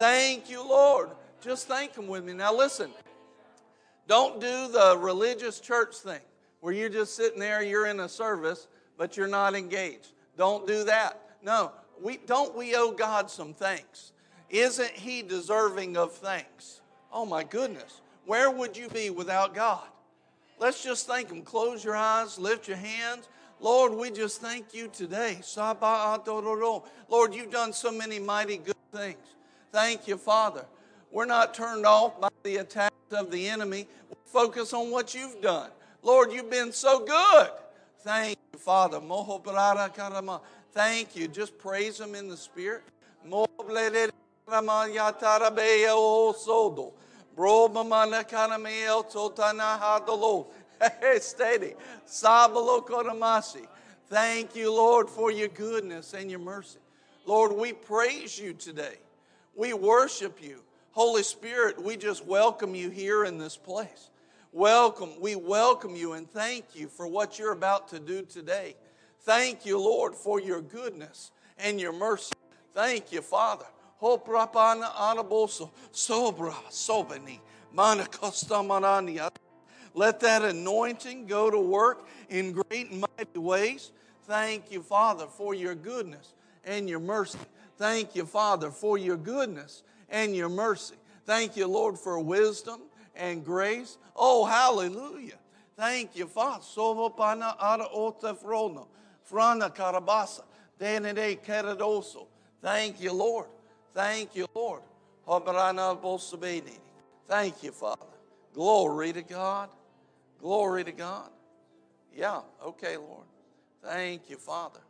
Thank you, Lord. Just thank Him with me. Now, listen, don't do the religious church thing where you're just sitting there, you're in a service, but you're not engaged. Don't do that. No, we, don't we owe God some thanks? Isn't He deserving of thanks? Oh my goodness. Where would you be without God? Let's just thank Him. Close your eyes, lift your hands. Lord, we just thank you today. Lord, you've done so many mighty good things. Thank you, Father. We're not turned off by the attacks of the enemy. We focus on what you've done. Lord, you've been so good. Thank you, Father. Thank you. Just praise Him in the Spirit. Tota steady. Thank you, Lord, for your goodness and your mercy. Lord, we praise you today. We worship you. Holy Spirit, we just welcome you here in this place. Welcome. We welcome you and thank you for what you're about to do today. Thank you, Lord, for your goodness and your mercy. Thank you, Father. Let that anointing go to work in great and mighty ways. Thank you, Father, for your goodness and your mercy. Thank you, Father, for your goodness and your mercy. Thank you, Lord, for wisdom and grace. Oh, hallelujah. Thank you, Father. Sovopana ara otefrono. Frana karabasa. Denede keradoso. Thank you, Lord. Thank you, Lord. Thank you, Father. Glory to God. Glory to God. Yeah, okay, Lord. Thank you, Father.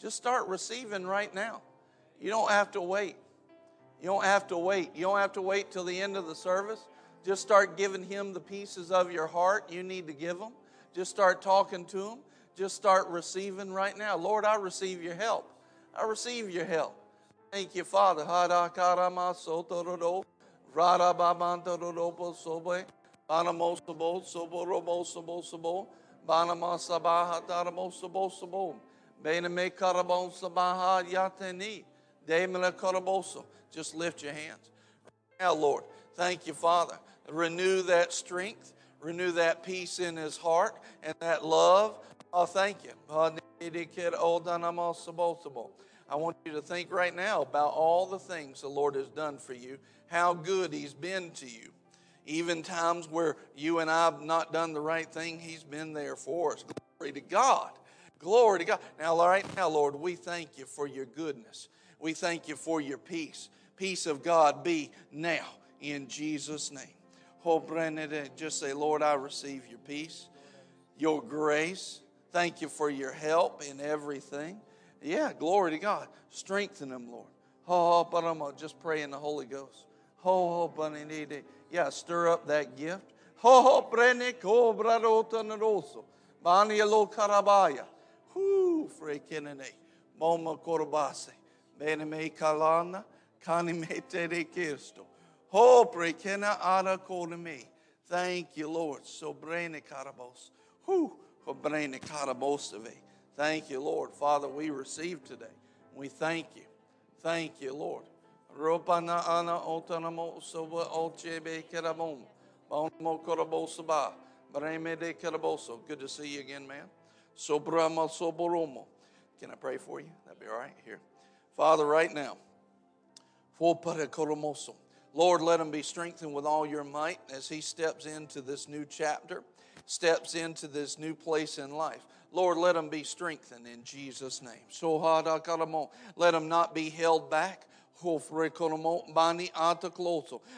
Just start receiving right now. You don't have to wait. You don't have to wait. You don't have to wait till the end of the service. Just start giving Him the pieces of your heart you need to give Him. Just start talking to Him. Just start receiving right now. Lord, I receive your help. I receive your help. Thank you, Father. Just lift your hands. Now, Lord, thank you, Father. Renew that strength, renew that peace in his heart, and that love. Oh, thank you. I want you to think right now about all the things the Lord has done for you, how good he's been to you. Even times where you and I have not done the right thing, he's been there for us. Glory to God. Glory to God. Now, right now, Lord, we thank you for your goodness. We thank you for your peace. Peace of God be now in Jesus' name. Oh, eh, just say, Lord, I receive your peace, your grace. Thank you for your help in everything. Yeah, glory to God. Strengthen them, Lord. Oh, but I'm uh, just pray in the Holy Ghost. Oh, yeah, stir up that gift. Oh, Bani lo karabaya. Hu frekinene. Moma korbase. Bene me kalana. Kani me te de kisto. Ho prekena ara me. Thank you, Lord. So brene. Hu. Ho brene. Thank you, Lord. Father, we receive today. We thank you. Thank you, Lord. Ropana ana otanamo soba olchebe kerabom. Bonmo korabosaba. Good to see you again, man. Sobrama soboromo. Can I pray for you? That'd be all right. Here. Father, right now, Lord, let him be strengthened with all your might as he steps into this new chapter, steps into this new place in life. Lord, let him be strengthened in Jesus' name. Let him not be held back.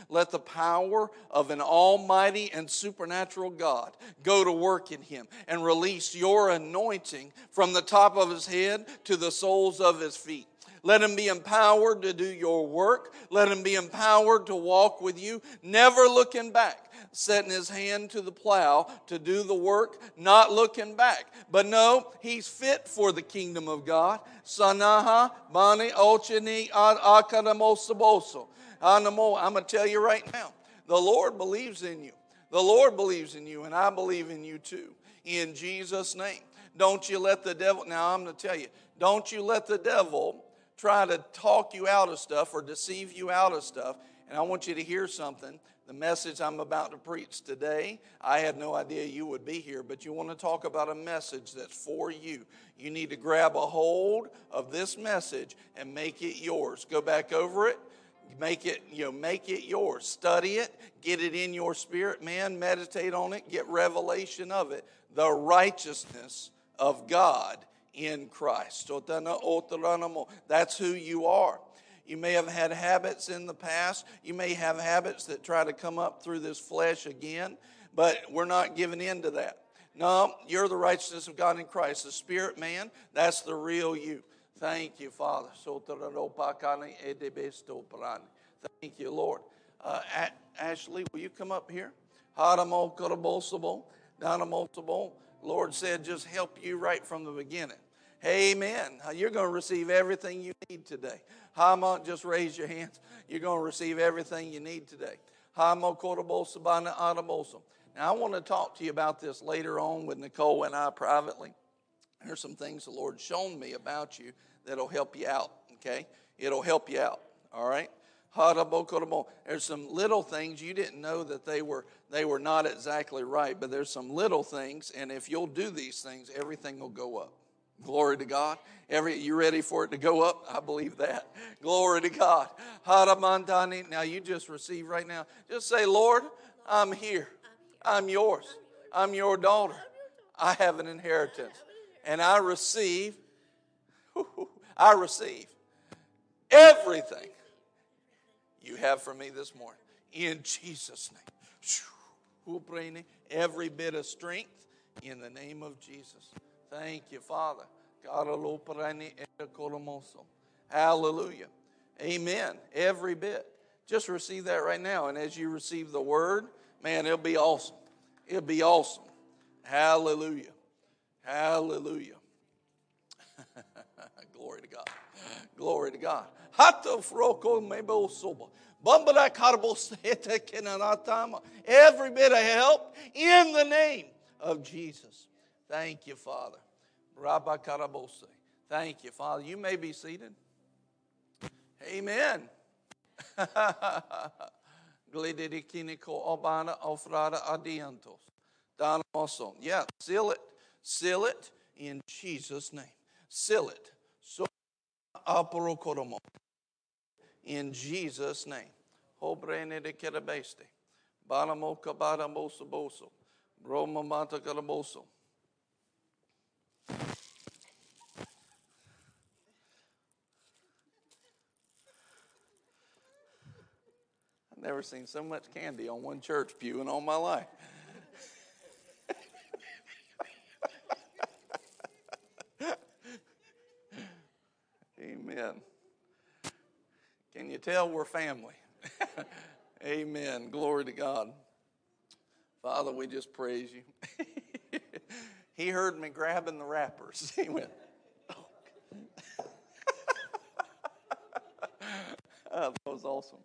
Let the power of an almighty and supernatural God go to work in him and release your anointing from the top of his head to the soles of his feet. Let him be empowered to do your work. Let him be empowered to walk with you, never looking back setting his hand to the plow to do the work, not looking back. But no, he's fit for the kingdom of God. Sanaha, Bani, Ochini, Akadamosaboso. I'm going to tell you right now the Lord believes in you. The Lord believes in you, and I believe in you too. In Jesus' name. Don't you let the devil, now I'm going to tell you, don't you let the devil try to talk you out of stuff or deceive you out of stuff. And I want you to hear something. The message I'm about to preach today, I had no idea you would be here, but you want to talk about a message that's for you. You need to grab a hold of this message and make it yours. Go back over it, make it, you know, make it yours. Study it, get it in your spirit, man, meditate on it, get revelation of it. The righteousness of God in Christ. That's who you are. You may have had habits in the past. You may have habits that try to come up through this flesh again, but we're not giving in to that. No, you're the righteousness of God in Christ. The spirit man, that's the real you. Thank you, Father. Thank you, Lord. Uh, Ashley, will you come up here? Lord said, just help you right from the beginning. Amen. You're going to receive everything you need today. Hama, just raise your hands. You're going to receive everything you need today. Now, I want to talk to you about this later on with Nicole and I privately. There's some things the Lord's shown me about you that'll help you out, okay? It'll help you out, all right? There's some little things you didn't know that they were they were not exactly right, but there's some little things, and if you'll do these things, everything will go up. Glory to God. Every you ready for it to go up? I believe that. Glory to God. Now you just receive right now. Just say, Lord, I'm here. I'm yours. I'm your daughter. I have an inheritance. And I receive, I receive everything you have for me this morning. In Jesus' name. Every bit of strength in the name of Jesus. Thank you, Father. Hallelujah. Amen. Every bit. Just receive that right now. And as you receive the word, man, it'll be awesome. It'll be awesome. Hallelujah. Hallelujah. Glory to God. Glory to God. Every bit of help in the name of Jesus. Thank you, Father. Thank you, Father. You may be seated. Amen. Glidirikiniko obana ofrada adiantos. Danamoson. Yeah, seal it. Seal it in Jesus' name. Seal it. So in Jesus' name. Obrene de kerabeste. Balamoka baramoso boso. Broma mata karaboso. I've never seen so much candy on one church pew in all my life. Amen. Can you tell we're family? Amen. Glory to God. Father, we just praise you. he heard me grabbing the wrappers. He went, oh. oh, that was awesome.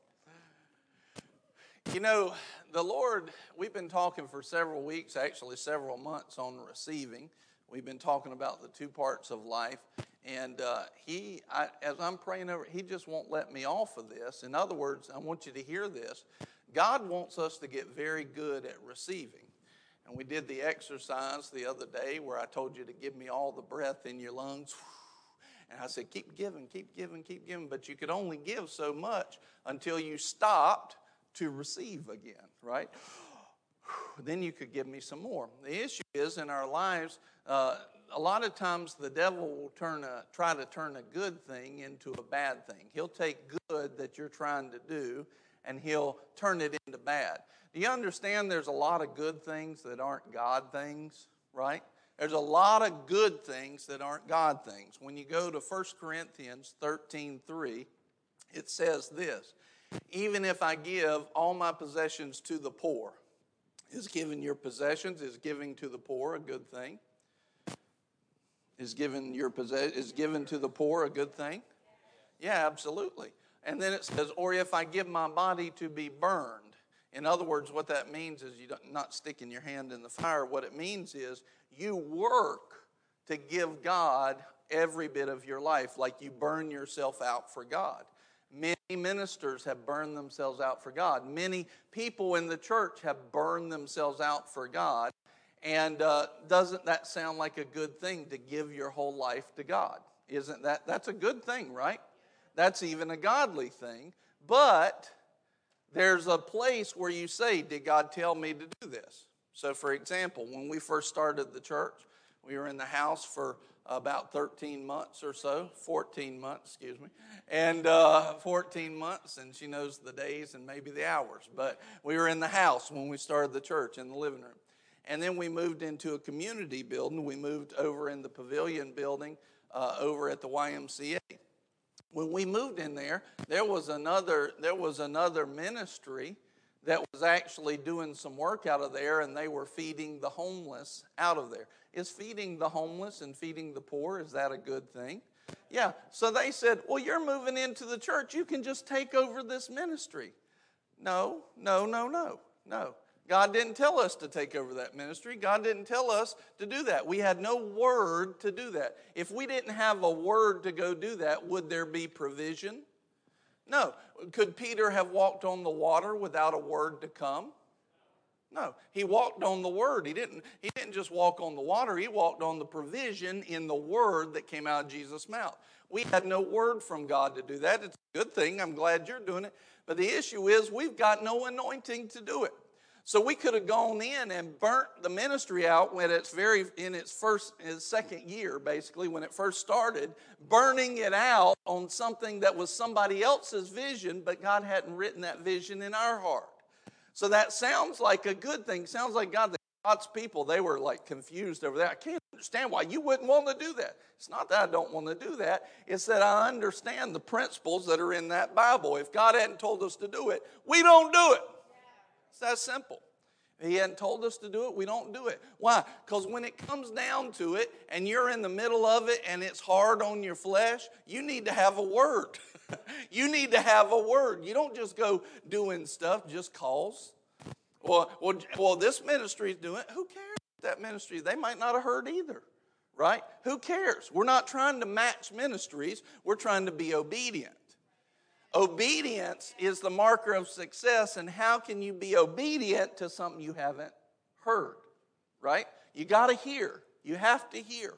You know, the Lord, we've been talking for several weeks, actually several months, on receiving. We've been talking about the two parts of life. And uh, he, I, as I'm praying over, he just won't let me off of this. In other words, I want you to hear this. God wants us to get very good at receiving. And we did the exercise the other day where I told you to give me all the breath in your lungs. And I said, keep giving, keep giving, keep giving. But you could only give so much until you stopped to receive again, right? Then you could give me some more. The issue is in our lives, uh, a lot of times the devil will turn a, try to turn a good thing into a bad thing. He'll take good that you're trying to do and he'll turn it into bad. Do you understand there's a lot of good things that aren't God things, right? There's a lot of good things that aren't God things. When you go to 1 Corinthians 13 3, it says this even if I give all my possessions to the poor. Is giving your possessions, is giving to the poor a good thing? Is giving your possess is given to the poor a good thing? Yeah, absolutely. And then it says, or if I give my body to be burned. In other words, what that means is you're not sticking your hand in the fire. What it means is you work to give God every bit of your life, like you burn yourself out for God. Many ministers have burned themselves out for God. Many people in the church have burned themselves out for God. And uh, doesn't that sound like a good thing to give your whole life to God? Isn't that? That's a good thing, right? That's even a godly thing. But there's a place where you say, Did God tell me to do this? So, for example, when we first started the church, we were in the house for about 13 months or so, 14 months, excuse me, and uh, 14 months, and she knows the days and maybe the hours. But we were in the house when we started the church in the living room. And then we moved into a community building. We moved over in the pavilion building uh, over at the YMCA. When we moved in there, there was another there was another ministry that was actually doing some work out of there, and they were feeding the homeless out of there. Is feeding the homeless and feeding the poor, is that a good thing? Yeah. So they said, Well, you're moving into the church. You can just take over this ministry. No, no, no, no, no. God didn't tell us to take over that ministry. God didn't tell us to do that. We had no word to do that. If we didn't have a word to go do that, would there be provision? No. Could Peter have walked on the water without a word to come? No, he walked on the word. He didn't, he didn't just walk on the water, he walked on the provision in the word that came out of Jesus' mouth. We had no word from God to do that. It's a good thing. I'm glad you're doing it. But the issue is we've got no anointing to do it. So we could have gone in and burnt the ministry out when it's very in its first its second year, basically, when it first started, burning it out on something that was somebody else's vision, but God hadn't written that vision in our heart. So that sounds like a good thing. Sounds like God, God's people, they were like confused over that. I can't understand why you wouldn't want to do that. It's not that I don't want to do that, it's that I understand the principles that are in that Bible. If God hadn't told us to do it, we don't do it. It's that simple. He hadn't told us to do it, we don't do it. Why? Because when it comes down to it and you're in the middle of it and it's hard on your flesh, you need to have a word. you need to have a word. You don't just go doing stuff just cause. Well, well, well this ministry is doing it. Who cares that ministry? They might not have heard either, right? Who cares? We're not trying to match ministries, we're trying to be obedient. Obedience is the marker of success, and how can you be obedient to something you haven't heard, right? You got to hear. You have to hear.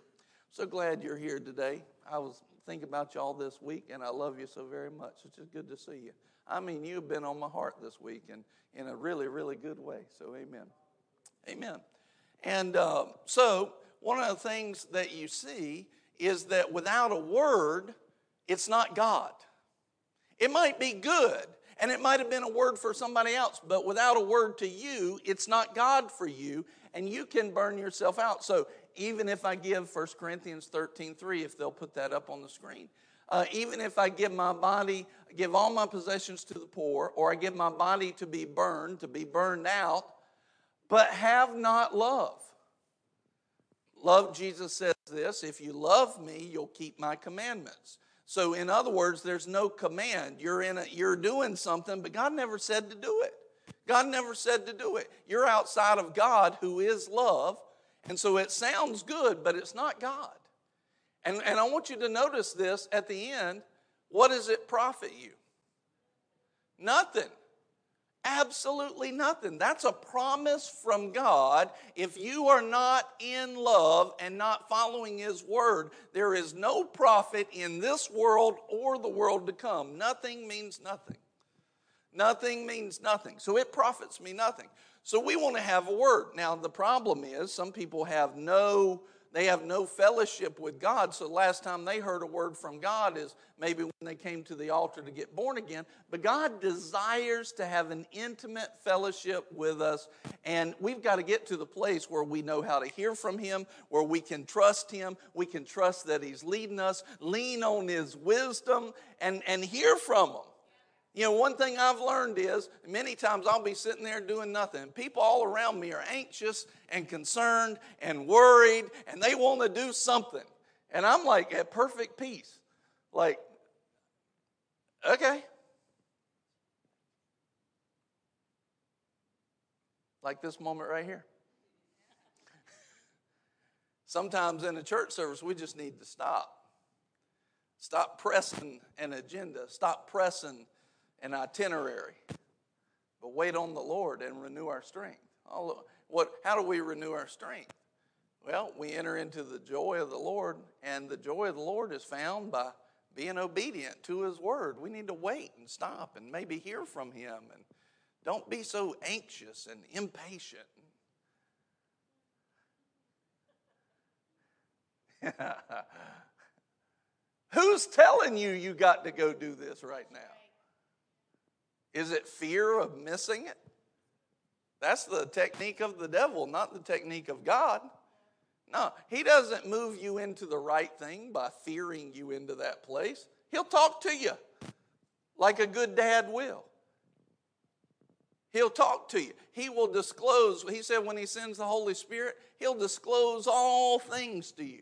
So glad you're here today. I was thinking about you all this week, and I love you so very much. It's just good to see you. I mean, you've been on my heart this week, and in a really, really good way. So, amen. Amen. And uh, so, one of the things that you see is that without a word, it's not God. It might be good, and it might have been a word for somebody else, but without a word to you, it's not God for you, and you can burn yourself out. So even if I give 1 Corinthians 13 3, if they'll put that up on the screen, uh, even if I give my body, give all my possessions to the poor, or I give my body to be burned, to be burned out, but have not love. Love, Jesus says this if you love me, you'll keep my commandments. So, in other words, there's no command. You're, in a, you're doing something, but God never said to do it. God never said to do it. You're outside of God, who is love. And so it sounds good, but it's not God. And, and I want you to notice this at the end. What does it profit you? Nothing. Absolutely nothing. That's a promise from God. If you are not in love and not following His word, there is no profit in this world or the world to come. Nothing means nothing. Nothing means nothing. So it profits me nothing. So we want to have a word. Now, the problem is some people have no they have no fellowship with God. So, the last time they heard a word from God is maybe when they came to the altar to get born again. But God desires to have an intimate fellowship with us. And we've got to get to the place where we know how to hear from Him, where we can trust Him, we can trust that He's leading us, lean on His wisdom, and, and hear from Him. You know, one thing I've learned is many times I'll be sitting there doing nothing. People all around me are anxious and concerned and worried, and they want to do something. And I'm like at perfect peace. Like, okay. Like this moment right here. Sometimes in a church service, we just need to stop. Stop pressing an agenda, stop pressing an itinerary, but wait on the Lord and renew our strength. Oh, what, how do we renew our strength? Well, we enter into the joy of the Lord, and the joy of the Lord is found by being obedient to His word. We need to wait and stop and maybe hear from Him. And don't be so anxious and impatient. Who's telling you you got to go do this right now? Is it fear of missing it? That's the technique of the devil, not the technique of God. No, he doesn't move you into the right thing by fearing you into that place. He'll talk to you like a good dad will. He'll talk to you. He will disclose. He said when he sends the Holy Spirit, he'll disclose all things to you.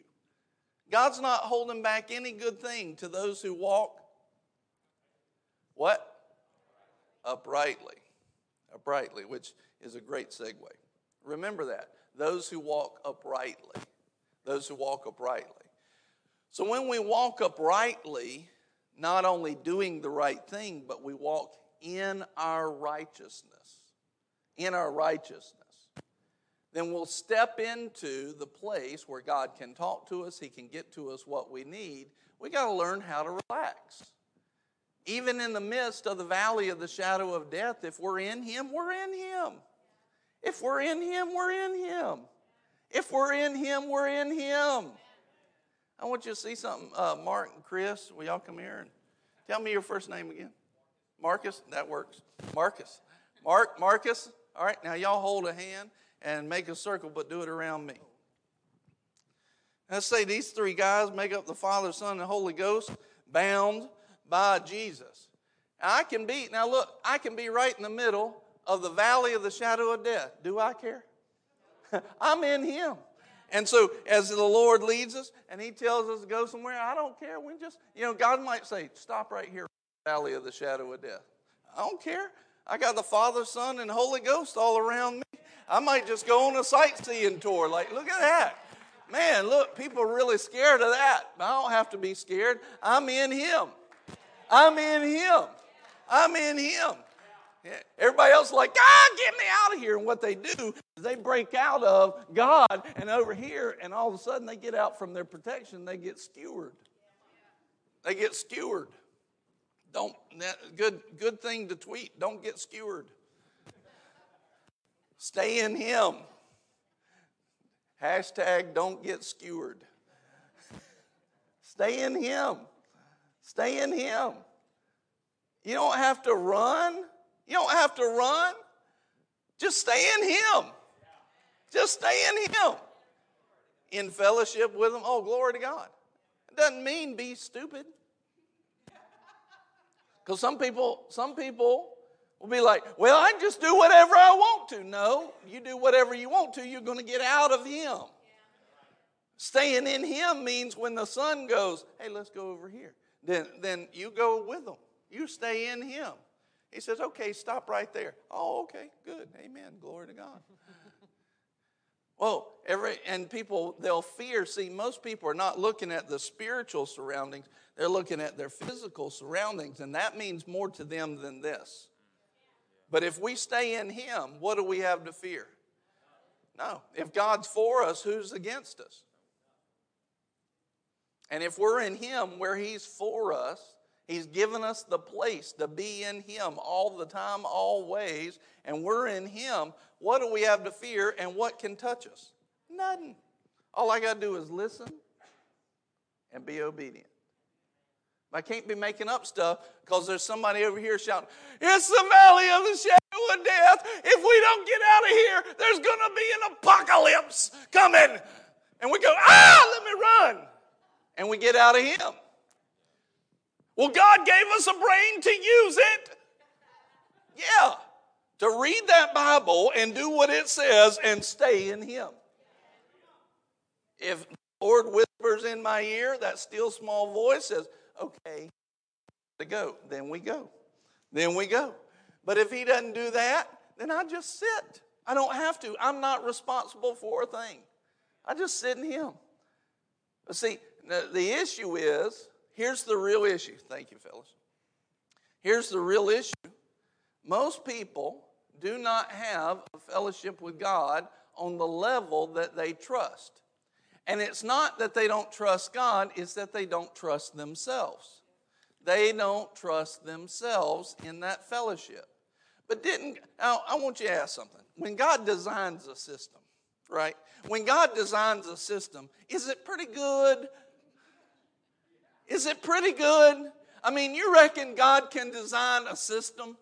God's not holding back any good thing to those who walk what? Uprightly. Uprightly, which is a great segue. Remember that. Those who walk uprightly. Those who walk uprightly. So when we walk uprightly, not only doing the right thing, but we walk in our righteousness. In our righteousness then we'll step into the place where God can talk to us, He can get to us what we need. We got to learn how to relax. Even in the midst of the valley of the shadow of death, if we're in Him, we're in Him. If we're in Him, we're in Him. If we're in Him, we're in Him. I want you to see something. Uh, Mark and Chris, will y'all come here and tell me your first name again? Marcus? That works. Marcus. Mark, Marcus. All right, now y'all hold a hand and make a circle, but do it around me. Let's say these three guys make up the Father, Son, and Holy Ghost, bound by Jesus. I can be, now look, I can be right in the middle of the valley of the shadow of death. Do I care? I'm in Him. And so, as the Lord leads us and He tells us to go somewhere, I don't care. We just, you know, God might say, stop right here, valley of the shadow of death. I don't care. I got the Father, Son, and Holy Ghost all around me. I might just go on a sightseeing tour. Like, look at that. Man, look, people are really scared of that. I don't have to be scared. I'm in Him. I'm in Him. I'm in Him. Everybody else is like, God, get me out of here. And what they do is they break out of God and over here, and all of a sudden they get out from their protection. They get skewered. They get skewered. Don't good good thing to tweet. Don't get skewered. Stay in Him. Hashtag don't get skewered. Stay in Him. Stay in Him. You don't have to run. You don't have to run. Just stay in Him. Just stay in Him. In fellowship with Him. Oh, glory to God. It doesn't mean be stupid. Because some people, some people will be like, well, I just do whatever I want to. No, you do whatever you want to, you're going to get out of Him. Staying in Him means when the Son goes, hey, let's go over here. Then, then you go with them. You stay in Him. He says, okay, stop right there. Oh, okay, good. Amen. Glory to God. well, every and people they'll fear. See, most people are not looking at the spiritual surroundings; they're looking at their physical surroundings, and that means more to them than this. But if we stay in Him, what do we have to fear? No. If God's for us, who's against us? And if we're in Him where He's for us, He's given us the place to be in Him all the time, always, and we're in Him, what do we have to fear and what can touch us? Nothing. All I got to do is listen and be obedient. I can't be making up stuff because there's somebody over here shouting, It's the valley of the shadow of death. If we don't get out of here, there's going to be an apocalypse coming. And we go, Ah, let me run. And we get out of Him. Well, God gave us a brain to use it. Yeah, to read that Bible and do what it says and stay in Him. If the Lord whispers in my ear, that still small voice says, okay, to go. Then we go. Then we go. But if he doesn't do that, then I just sit. I don't have to. I'm not responsible for a thing. I just sit in Him. But see, the, the issue is here's the real issue. Thank you, fellas. Here's the real issue most people do not have a fellowship with God on the level that they trust. And it's not that they don't trust God, it's that they don't trust themselves. They don't trust themselves in that fellowship. But didn't, now I want you to ask something. When God designs a system, right? When God designs a system, is it pretty good? Is it pretty good? I mean, you reckon God can design a system?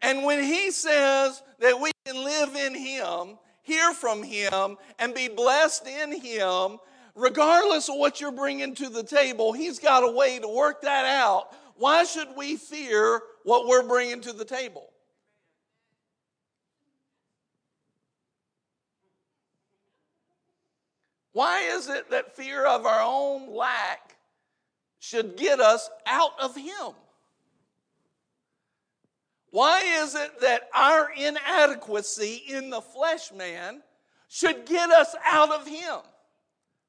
And when He says that we can live in Him, hear from Him, and be blessed in Him, regardless of what you're bringing to the table, He's got a way to work that out. Why should we fear what we're bringing to the table? Why is it that fear of our own lack should get us out of Him? Why is it that our inadequacy in the flesh man should get us out of Him?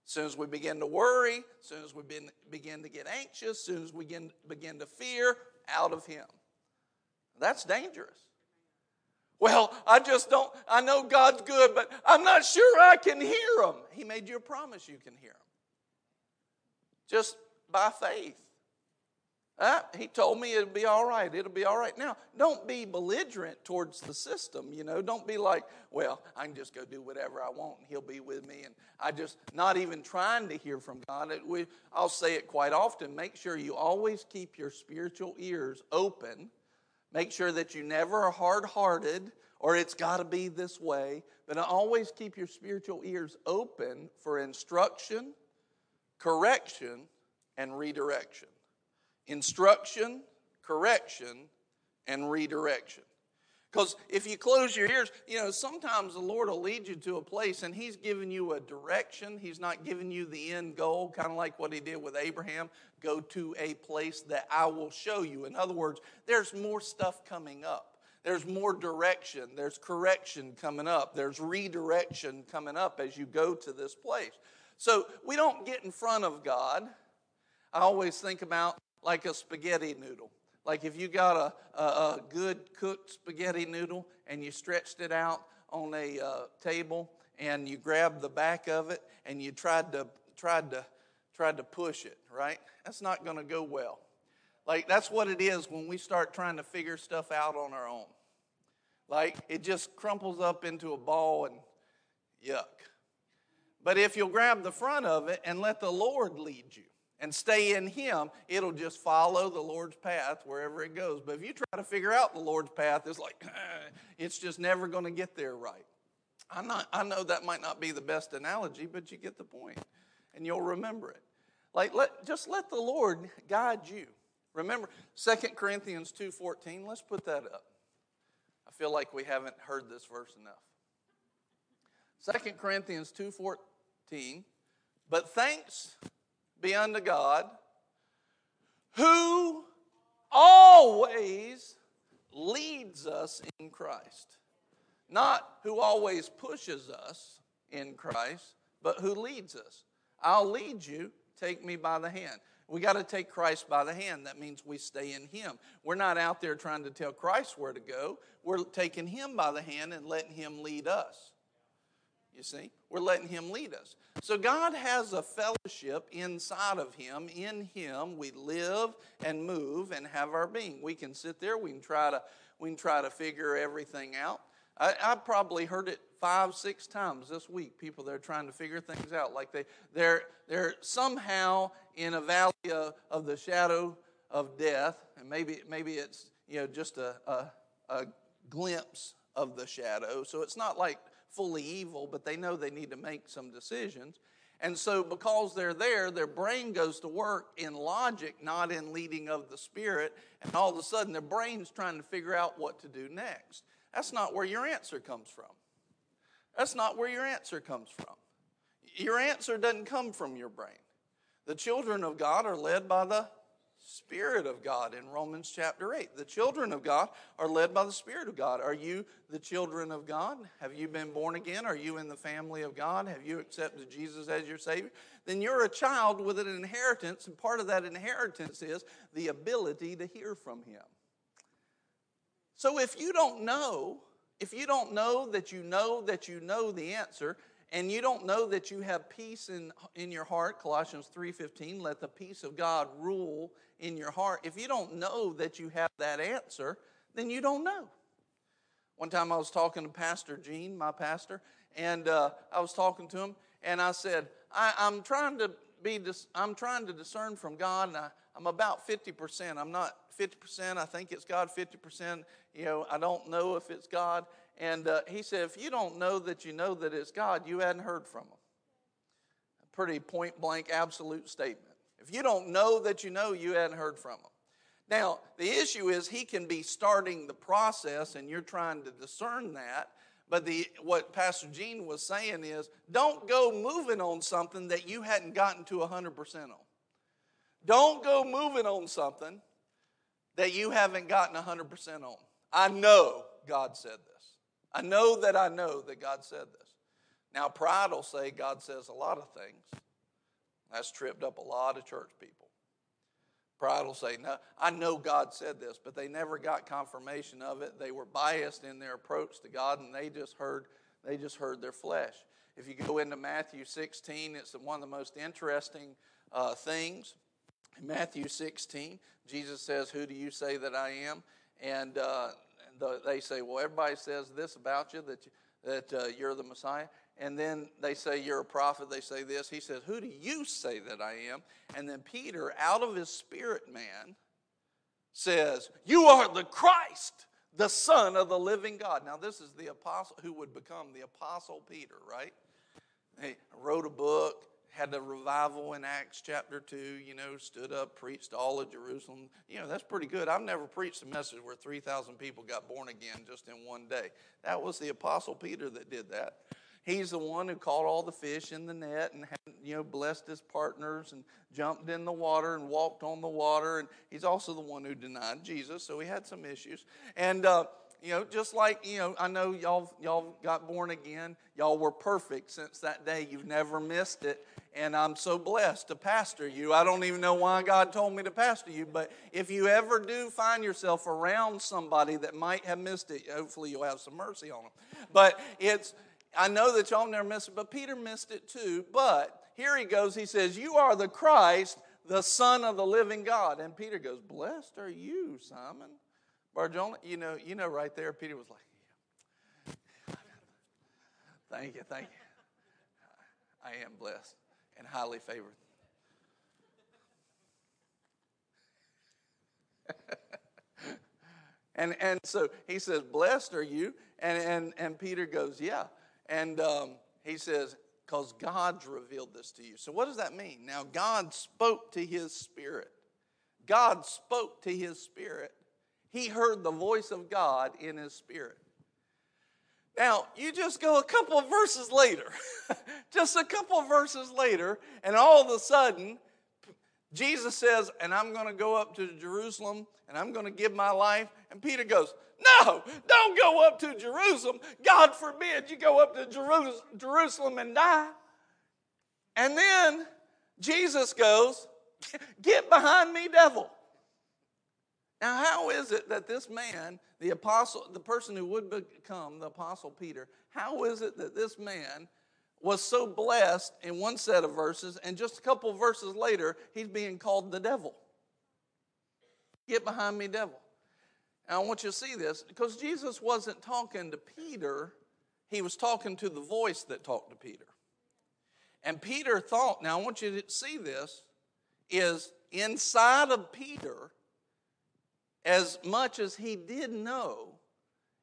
As soon as we begin to worry, as soon as we begin to get anxious, as soon as we begin, begin to fear, out of Him. That's dangerous. Well, I just don't, I know God's good, but I'm not sure I can hear Him. He made you a promise you can hear Him. Just by faith. Uh, he told me it'll be all right. It'll be all right. Now, don't be belligerent towards the system. You know, don't be like, well, I can just go do whatever I want and he'll be with me. And I just, not even trying to hear from God. It, we, I'll say it quite often. Make sure you always keep your spiritual ears open. Make sure that you never are hard hearted or it's got to be this way. But always keep your spiritual ears open for instruction, correction, and redirection instruction, correction, and redirection. Because if you close your ears, you know, sometimes the Lord will lead you to a place and He's giving you a direction. He's not giving you the end goal, kind of like what He did with Abraham go to a place that I will show you. In other words, there's more stuff coming up. There's more direction. There's correction coming up. There's redirection coming up as you go to this place. So we don't get in front of God. I always think about like a spaghetti noodle. Like if you got a, a, a good cooked spaghetti noodle and you stretched it out on a uh, table and you grabbed the back of it and you tried to tried to tried to push it, right? That's not going to go well. Like that's what it is when we start trying to figure stuff out on our own. Like it just crumples up into a ball and yuck. But if you'll grab the front of it and let the Lord lead you, and stay in Him, it'll just follow the Lord's path wherever it goes. But if you try to figure out the Lord's path, it's like, it's just never going to get there right. I'm not, I know that might not be the best analogy, but you get the point, and you'll remember it. Like, let, just let the Lord guide you. Remember 2 Corinthians 2.14, let's put that up. I feel like we haven't heard this verse enough. 2 Corinthians 2.14, but thanks be unto God, who always leads us in Christ. Not who always pushes us in Christ, but who leads us. I'll lead you, take me by the hand. We got to take Christ by the hand. That means we stay in Him. We're not out there trying to tell Christ where to go. We're taking Him by the hand and letting Him lead us. You see? We're letting Him lead us. So God has a fellowship inside of Him. In Him, we live and move and have our being. We can sit there, we can try to, we can try to figure everything out. I, I probably heard it five, six times this week. People that are trying to figure things out, like they, they're, they're somehow in a valley of, of the shadow of death, and maybe, maybe it's you know just a, a, a glimpse of the shadow. So it's not like fully evil, but they know they need to make some decisions. And so, because they're there, their brain goes to work in logic, not in leading of the Spirit. And all of a sudden, their brain's trying to figure out what to do next. That's not where your answer comes from. That's not where your answer comes from. Your answer doesn't come from your brain. The children of God are led by the Spirit of God in Romans chapter 8. The children of God are led by the Spirit of God. Are you the children of God? Have you been born again? Are you in the family of God? Have you accepted Jesus as your Savior? Then you're a child with an inheritance, and part of that inheritance is the ability to hear from Him. So if you don't know, if you don't know that you know that you know the answer, and you don't know that you have peace in, in your heart colossians 3.15 let the peace of god rule in your heart. If you don't know that you have that answer then you don't know. One time i was talking to pastor gene my pastor and uh, i was talking to him and i said I, am trying to be dis- i'm trying to discern from god and I, i'm about 50% i'm not 50% i think it's god 50% you know i don't know if it's god and uh, he said, if you don't know that you know that it's God, you hadn't heard from him. A pretty point blank, absolute statement. If you don't know that you know, you hadn't heard from him. Now, the issue is he can be starting the process and you're trying to discern that. But the, what Pastor Gene was saying is don't go moving on something that you hadn't gotten to 100% on. Don't go moving on something that you haven't gotten 100% on. I know God said this. I know that I know that God said this. Now, pride will say God says a lot of things. That's tripped up a lot of church people. Pride will say, No, I know God said this, but they never got confirmation of it. They were biased in their approach to God, and they just heard, they just heard their flesh. If you go into Matthew 16, it's one of the most interesting uh, things. In Matthew 16, Jesus says, Who do you say that I am? And uh, the, they say, well, everybody says this about you that, you, that uh, you're the Messiah. And then they say, you're a prophet. They say this. He says, who do you say that I am? And then Peter, out of his spirit man, says, you are the Christ, the Son of the living God. Now, this is the apostle who would become the apostle Peter, right? He wrote a book, had a revival in Acts chapter 2, you know, stood up, preached all of Jerusalem. You know, that's pretty good. I've never preached a message where 3,000 people got born again just in one day. That was the Apostle Peter that did that. He's the one who caught all the fish in the net and, had, you know, blessed his partners and jumped in the water and walked on the water. And he's also the one who denied Jesus, so he had some issues. And, uh, you know, just like, you know, I know y'all, y'all got born again. Y'all were perfect since that day. You've never missed it and I'm so blessed to pastor you. I don't even know why God told me to pastor you, but if you ever do find yourself around somebody that might have missed it, hopefully you'll have some mercy on them. But it's, I know that y'all never missed it, but Peter missed it too. But here he goes, he says, You are the Christ, the Son of the living God. And Peter goes, Blessed are you, Simon. Barjona, you know, you know right there, Peter was like, yeah. Thank you, thank you. I am blessed and highly favored. and, and so he says, Blessed are you. And, and, and Peter goes, Yeah. And um, he says, Because God's revealed this to you. So, what does that mean? Now, God spoke to his spirit. God spoke to his spirit. He heard the voice of God in his spirit. Now, you just go a couple of verses later, just a couple of verses later, and all of a sudden, Jesus says, And I'm going to go up to Jerusalem and I'm going to give my life. And Peter goes, No, don't go up to Jerusalem. God forbid you go up to Jerusalem and die. And then Jesus goes, Get behind me, devil. Now, how is it that this man, the apostle, the person who would become the apostle Peter, how is it that this man was so blessed in one set of verses, and just a couple verses later, he's being called the devil? Get behind me, devil. Now, I want you to see this because Jesus wasn't talking to Peter, he was talking to the voice that talked to Peter. And Peter thought, now I want you to see this, is inside of Peter as much as he did know,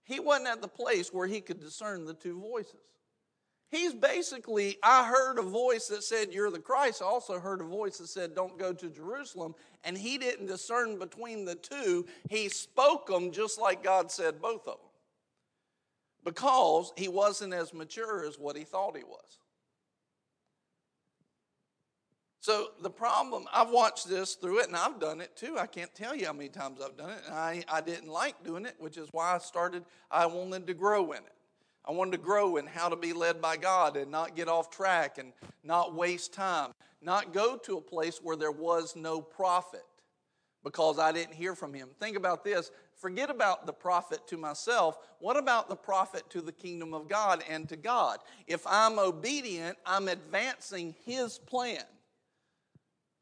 he wasn't at the place where he could discern the two voices. He's basically, I heard a voice that said, You're the Christ. I also heard a voice that said, Don't go to Jerusalem. And he didn't discern between the two. He spoke them just like God said both of them. Because he wasn't as mature as what he thought he was. So the problem, I've watched this through it and I've done it too. I can't tell you how many times I've done it. And I, I didn't like doing it, which is why I started, I wanted to grow in it. I wanted to grow in how to be led by God and not get off track and not waste time, not go to a place where there was no profit because I didn't hear from him. Think about this. Forget about the profit to myself. What about the profit to the kingdom of God and to God? If I'm obedient, I'm advancing his plan.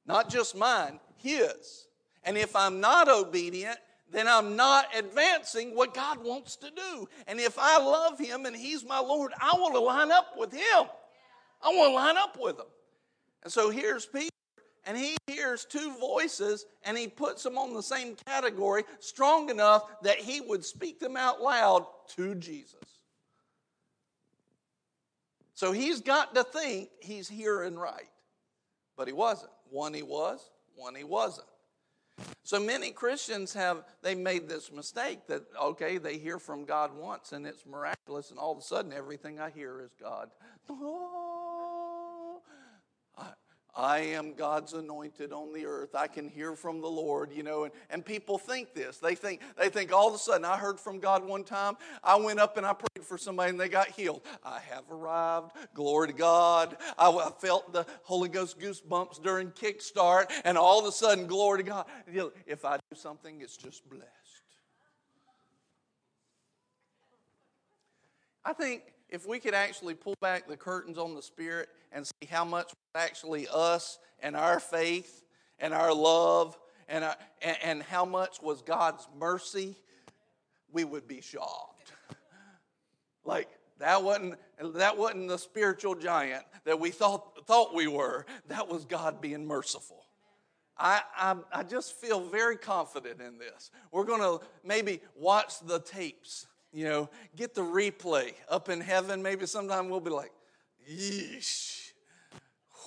Not just mine, His. And if I'm not obedient, then I'm not advancing what God wants to do. And if I love Him and He's my Lord, I want to line up with Him. I want to line up with Him. And so here's Peter, and he hears two voices, and he puts them on the same category, strong enough that he would speak them out loud to Jesus. So he's got to think he's hearing right, but he wasn't. One he was, one he wasn't. So many Christians have they made this mistake that okay, they hear from God once and it's miraculous and all of a sudden everything I hear is God. Oh, I am God's anointed on the earth. I can hear from the Lord, you know, and, and people think this. They think, they think all of a sudden, I heard from God one time. I went up and I prayed for somebody and they got healed. I have arrived. Glory to God. I, I felt the Holy Ghost goosebumps during Kickstart, and all of a sudden, glory to God. If I do something, it's just blessed. I think if we could actually pull back the curtains on the Spirit and see how much was actually us and our faith and our love and, our, and, and how much was God's mercy, we would be shocked. like, that wasn't, that wasn't the spiritual giant that we thought, thought we were. That was God being merciful. I, I, I just feel very confident in this. We're going to maybe watch the tapes you know, get the replay up in heaven. Maybe sometime we'll be like, yeesh,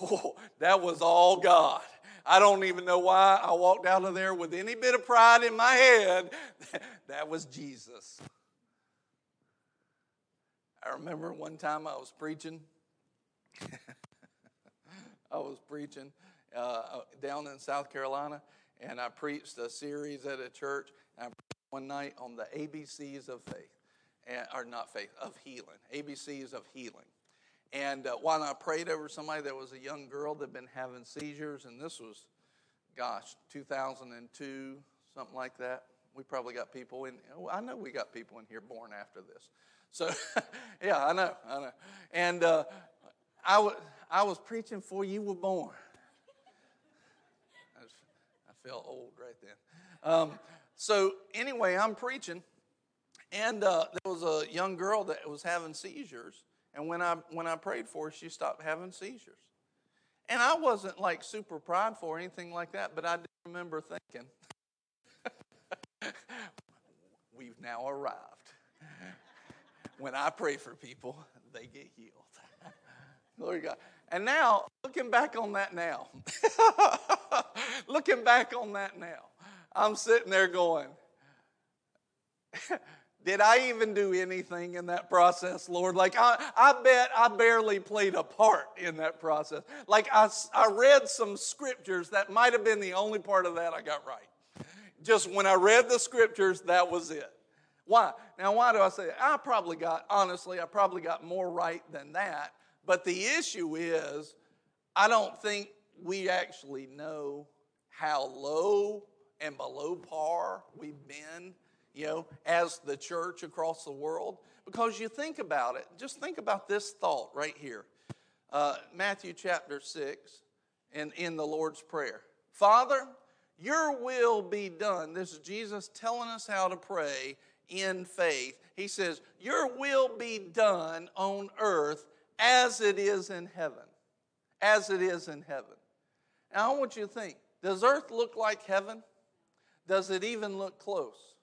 oh, that was all God. I don't even know why I walked out of there with any bit of pride in my head. that was Jesus. I remember one time I was preaching. I was preaching uh, down in South Carolina, and I preached a series at a church. I one night on the ABCs of faith, or not faith, of healing. ABCs of healing. And uh, while I prayed over somebody, there was a young girl that had been having seizures, and this was, gosh, 2002, something like that. We probably got people in, I know we got people in here born after this. So, yeah, I know, I know. And uh, I, w- I was preaching before you were born. I, was, I felt old right then. Um, so, anyway, I'm preaching, and uh, there was a young girl that was having seizures. And when I, when I prayed for her, she stopped having seizures. And I wasn't like super prideful or anything like that, but I did remember thinking, we've now arrived. when I pray for people, they get healed. Glory God. And now, looking back on that now, looking back on that now, I'm sitting there going, did I even do anything in that process, Lord? Like, I, I bet I barely played a part in that process. Like, I, I read some scriptures that might have been the only part of that I got right. Just when I read the scriptures, that was it. Why? Now, why do I say that? I probably got, honestly, I probably got more right than that. But the issue is, I don't think we actually know how low and below par we've been, you know, as the church across the world. Because you think about it, just think about this thought right here. Uh, Matthew chapter 6, and in the Lord's Prayer. Father, your will be done. This is Jesus telling us how to pray in faith. He says, Your will be done on earth as it is in heaven. As it is in heaven. Now, I want you to think does earth look like heaven? Does it even look close?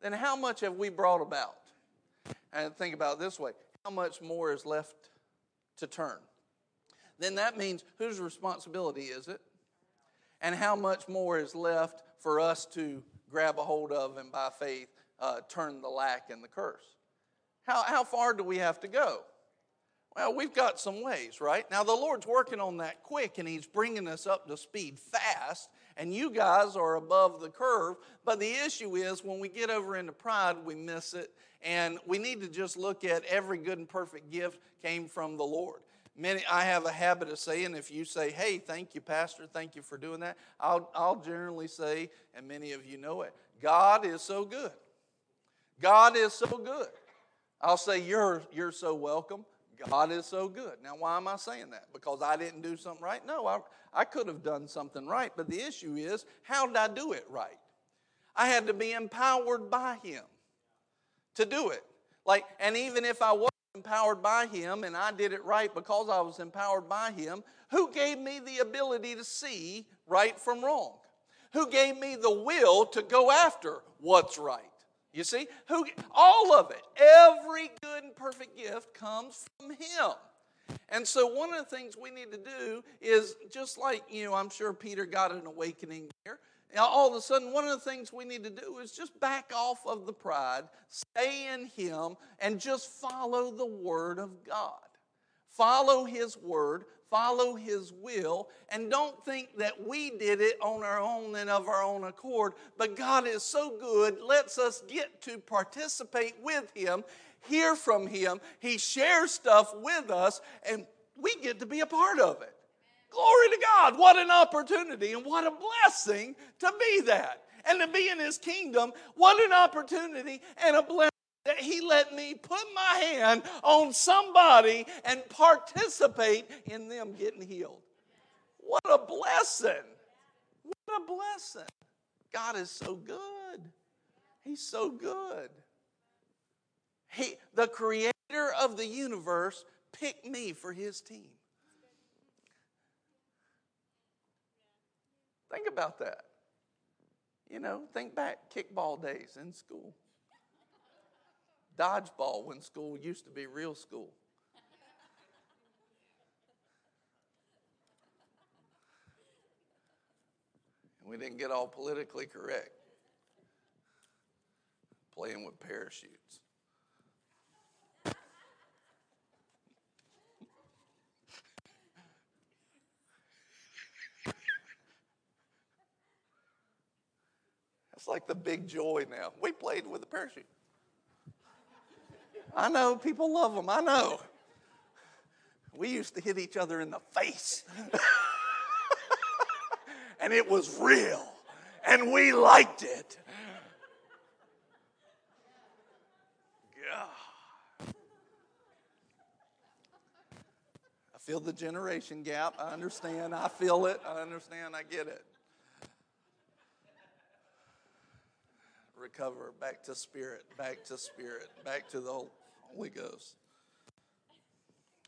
Then how much have we brought about? And think about this way how much more is left to turn? Then that means whose responsibility is it? And how much more is left for us to grab a hold of and by faith uh, turn the lack and the curse? How, how far do we have to go? Well, we've got some ways, right? Now, the Lord's working on that quick and He's bringing us up to speed fast, and you guys are above the curve. But the issue is when we get over into pride, we miss it, and we need to just look at every good and perfect gift came from the Lord. Many, I have a habit of saying, if you say, hey, thank you, Pastor, thank you for doing that, I'll, I'll generally say, and many of you know it, God is so good. God is so good. I'll say, you're, you're so welcome. God is so good. Now, why am I saying that? Because I didn't do something right? No, I, I could have done something right, but the issue is, how did I do it right? I had to be empowered by Him to do it. Like, and even if I was empowered by Him and I did it right because I was empowered by Him, who gave me the ability to see right from wrong? Who gave me the will to go after what's right? You see, who all of it, every good and perfect gift comes from him. And so one of the things we need to do is just like, you know, I'm sure Peter got an awakening there. Now, all of a sudden, one of the things we need to do is just back off of the pride, stay in Him, and just follow the Word of God. Follow His Word, follow His will, and don't think that we did it on our own and of our own accord. But God is so good, lets us get to participate with Him, hear from Him. He shares stuff with us, and we get to be a part of it. Glory to God. What an opportunity and what a blessing to be that. And to be in His kingdom, what an opportunity and a blessing that he let me put my hand on somebody and participate in them getting healed. What a blessing! What a blessing. God is so good. He's so good. He, the creator of the universe picked me for his team. Think about that. You know, think back kickball days in school dodgeball when school used to be real school. And we didn't get all politically correct playing with parachutes. That's like the big joy now. We played with a parachute. I know people love them. I know. We used to hit each other in the face. and it was real. And we liked it. God. I feel the generation gap. I understand. I feel it. I understand. I get it. Recover, back to spirit, back to spirit, back to the Holy Ghost.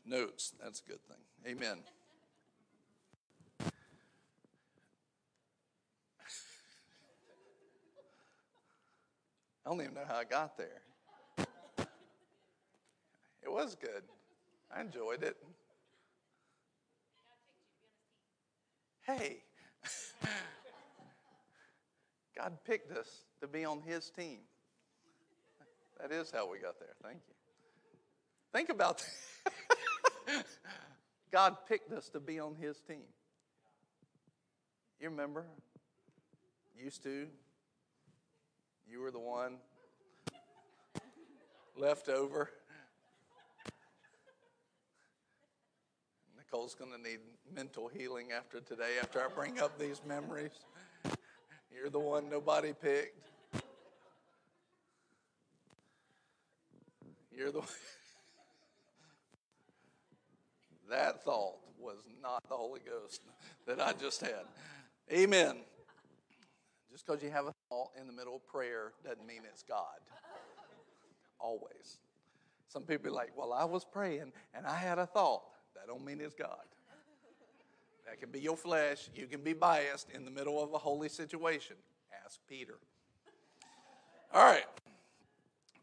Notes, that's a good thing. Amen. I don't even know how I got there. It was good. I enjoyed it. Hey, God picked us to be on His team. That is how we got there. Thank you. Think about that. God picked us to be on His team. You remember? Used to. You were the one left over. Nicole's going to need mental healing after today, after I bring up these memories. You're the one nobody picked. You're the one. That thought was not the Holy Ghost that I just had. Amen. Just because you have a thought in the middle of prayer doesn't mean it's God. Always. Some people be like, well, I was praying and I had a thought. That don't mean it's God. That can be your flesh. You can be biased in the middle of a holy situation. Ask Peter. All right.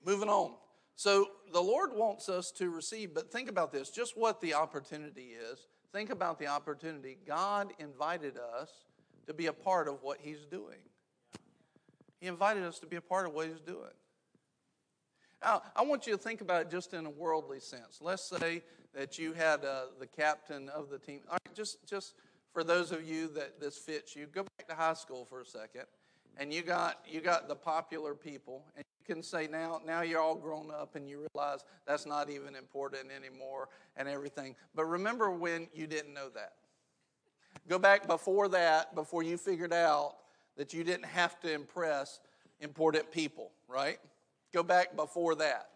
Moving on. So the Lord wants us to receive, but think about this just what the opportunity is. Think about the opportunity. God invited us to be a part of what He's doing. He invited us to be a part of what He's doing. Now, I want you to think about it just in a worldly sense. Let's say that you had uh, the captain of the team. All right, just just for those of you that this fits you, go back to high school for a second, and you got you got the popular people, and you can say now now you're all grown up and you realize that's not even important anymore and everything. But remember when you didn't know that. Go back before that, before you figured out that you didn't have to impress important people, right? Go back before that.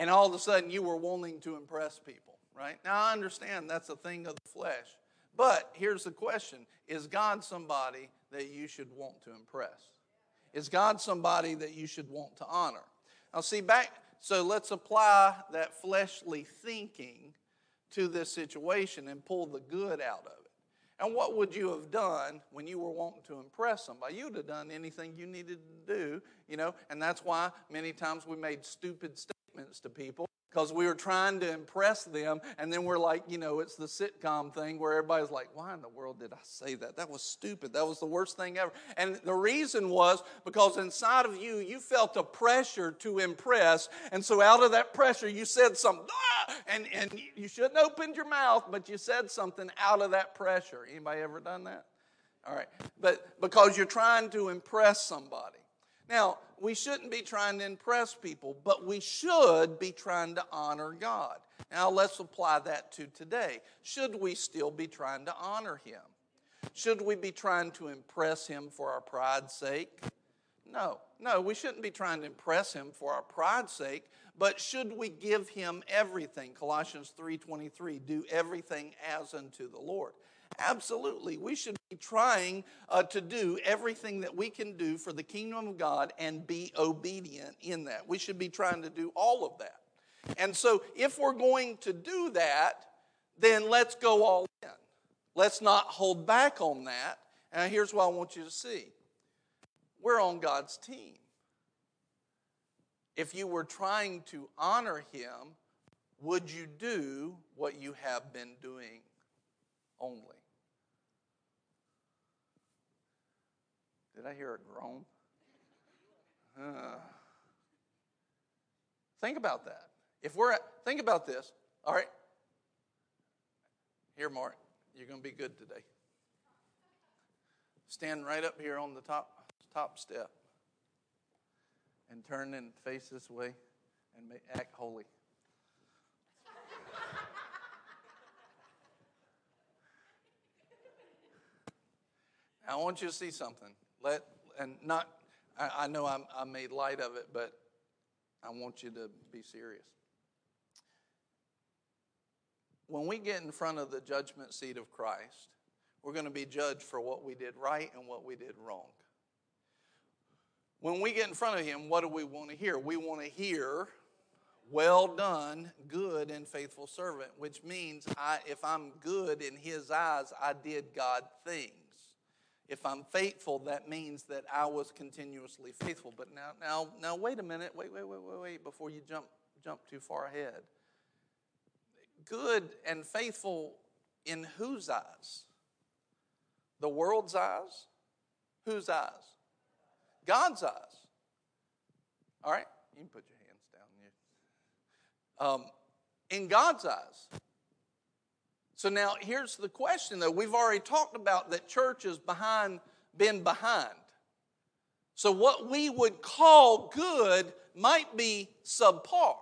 And all of a sudden you were wanting to impress people, right? Now I understand that's a thing of the flesh. But here's the question Is God somebody that you should want to impress? Is God somebody that you should want to honor? Now, see, back, so let's apply that fleshly thinking to this situation and pull the good out of it. And what would you have done when you were wanting to impress somebody? You would have done anything you needed to do, you know, and that's why many times we made stupid statements to people because we were trying to impress them. And then we're like, you know, it's the sitcom thing where everybody's like, why in the world did I say that? That was stupid. That was the worst thing ever. And the reason was because inside of you, you felt a pressure to impress. And so out of that pressure, you said something, ah! and, and you shouldn't opened your mouth, but you said something out of that pressure. Anybody ever done that? All right. But because you're trying to impress somebody. Now, we shouldn't be trying to impress people, but we should be trying to honor God. Now, let's apply that to today. Should we still be trying to honor Him? Should we be trying to impress Him for our pride's sake? No, no, we shouldn't be trying to impress Him for our pride's sake, but should we give Him everything? Colossians 3.23, do everything as unto the Lord. Absolutely. We should be trying uh, to do everything that we can do for the kingdom of God and be obedient in that. We should be trying to do all of that. And so, if we're going to do that, then let's go all in. Let's not hold back on that. And here's what I want you to see we're on God's team. If you were trying to honor Him, would you do what you have been doing only? Did I hear a groan? Uh, think about that. If we're at, think about this. All right. Here, Mark, you're going to be good today. Stand right up here on the top top step and turn and face this way and act holy. I want you to see something. Let and not. I, I know I'm, I made light of it, but I want you to be serious. When we get in front of the judgment seat of Christ, we're going to be judged for what we did right and what we did wrong. When we get in front of Him, what do we want to hear? We want to hear, well done, good and faithful servant, which means I, if I'm good in His eyes, I did God things. If I'm faithful, that means that I was continuously faithful. But now, now, now, wait a minute. Wait, wait, wait, wait, wait. Before you jump, jump too far ahead. Good and faithful in whose eyes? The world's eyes? Whose eyes? God's eyes. All right, you can put your hands down. Um, in God's eyes. So now here's the question though. We've already talked about that church has behind been behind. So what we would call good might be subpar.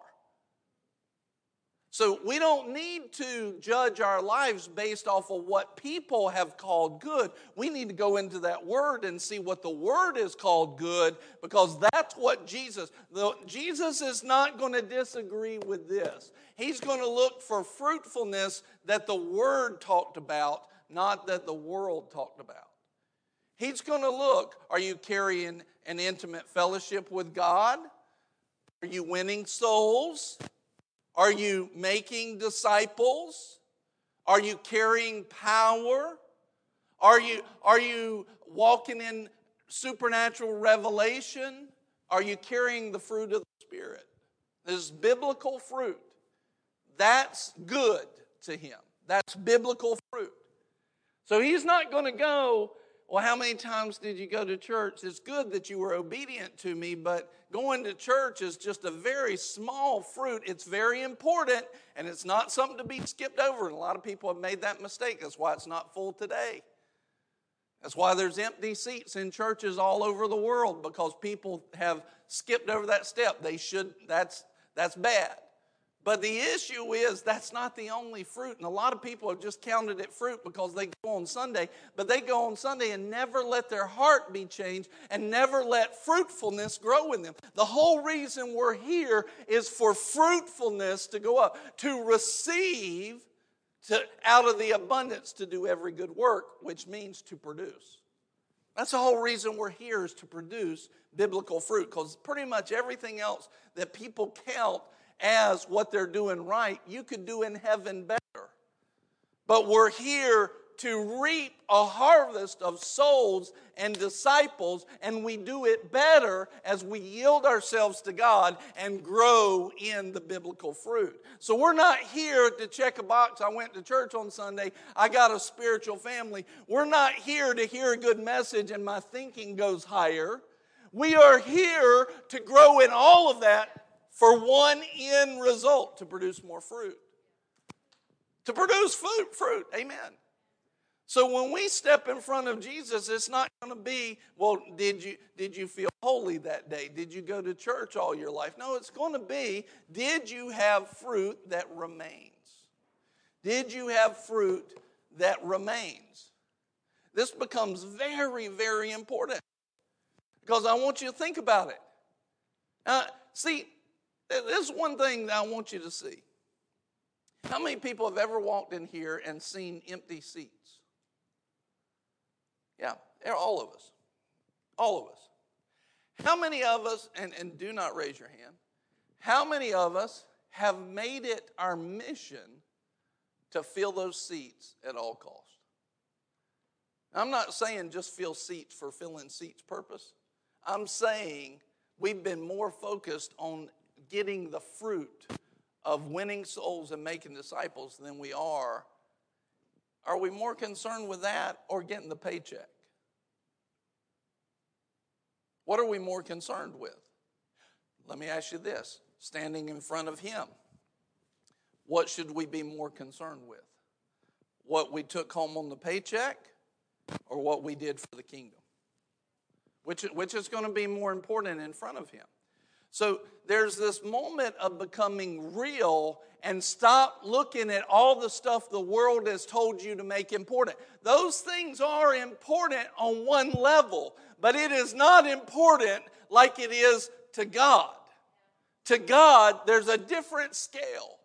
So we don't need to judge our lives based off of what people have called good. We need to go into that word and see what the word is called good because that's what Jesus, the, Jesus is not going to disagree with this. He's going to look for fruitfulness that the word talked about, not that the world talked about. He's going to look, are you carrying an intimate fellowship with God? Are you winning souls? Are you making disciples? Are you carrying power? Are you, are you walking in supernatural revelation? Are you carrying the fruit of the Spirit? This biblical fruit. That's good to him. That's biblical fruit. So he's not going to go well, how many times did you go to church? It's good that you were obedient to me, but going to church is just a very small fruit. It's very important, and it's not something to be skipped over. And a lot of people have made that mistake. That's why it's not full today. That's why there's empty seats in churches all over the world because people have skipped over that step. They should, that's, that's bad. But the issue is that's not the only fruit. And a lot of people have just counted it fruit because they go on Sunday, but they go on Sunday and never let their heart be changed and never let fruitfulness grow in them. The whole reason we're here is for fruitfulness to go up, to receive to, out of the abundance to do every good work, which means to produce. That's the whole reason we're here is to produce biblical fruit because pretty much everything else that people count as what they're doing right, you could do in heaven better. But we're here to reap a harvest of souls and disciples, and we do it better as we yield ourselves to God and grow in the biblical fruit. So we're not here to check a box. I went to church on Sunday, I got a spiritual family. We're not here to hear a good message and my thinking goes higher. We are here to grow in all of that for one end result to produce more fruit. To produce fruit, fruit. Amen. So when we step in front of Jesus, it's not going to be, well, did you did you feel holy that day? Did you go to church all your life? No, it's going to be, did you have fruit that remains? Did you have fruit that remains? This becomes very, very important because I want you to think about it. Uh, see, there's one thing that I want you to see. How many people have ever walked in here and seen empty seats? Yeah, all of us. All of us. How many of us, and, and do not raise your hand, how many of us have made it our mission to fill those seats at all cost? I'm not saying just fill seats for filling seats purpose. I'm saying we've been more focused on getting the fruit of winning souls and making disciples than we are. Are we more concerned with that or getting the paycheck? What are we more concerned with? Let me ask you this standing in front of Him, what should we be more concerned with? What we took home on the paycheck or what we did for the kingdom? Which, which is going to be more important in front of Him? So there's this moment of becoming real and stop looking at all the stuff the world has told you to make important. Those things are important on one level, but it is not important like it is to God. To God, there's a different scale.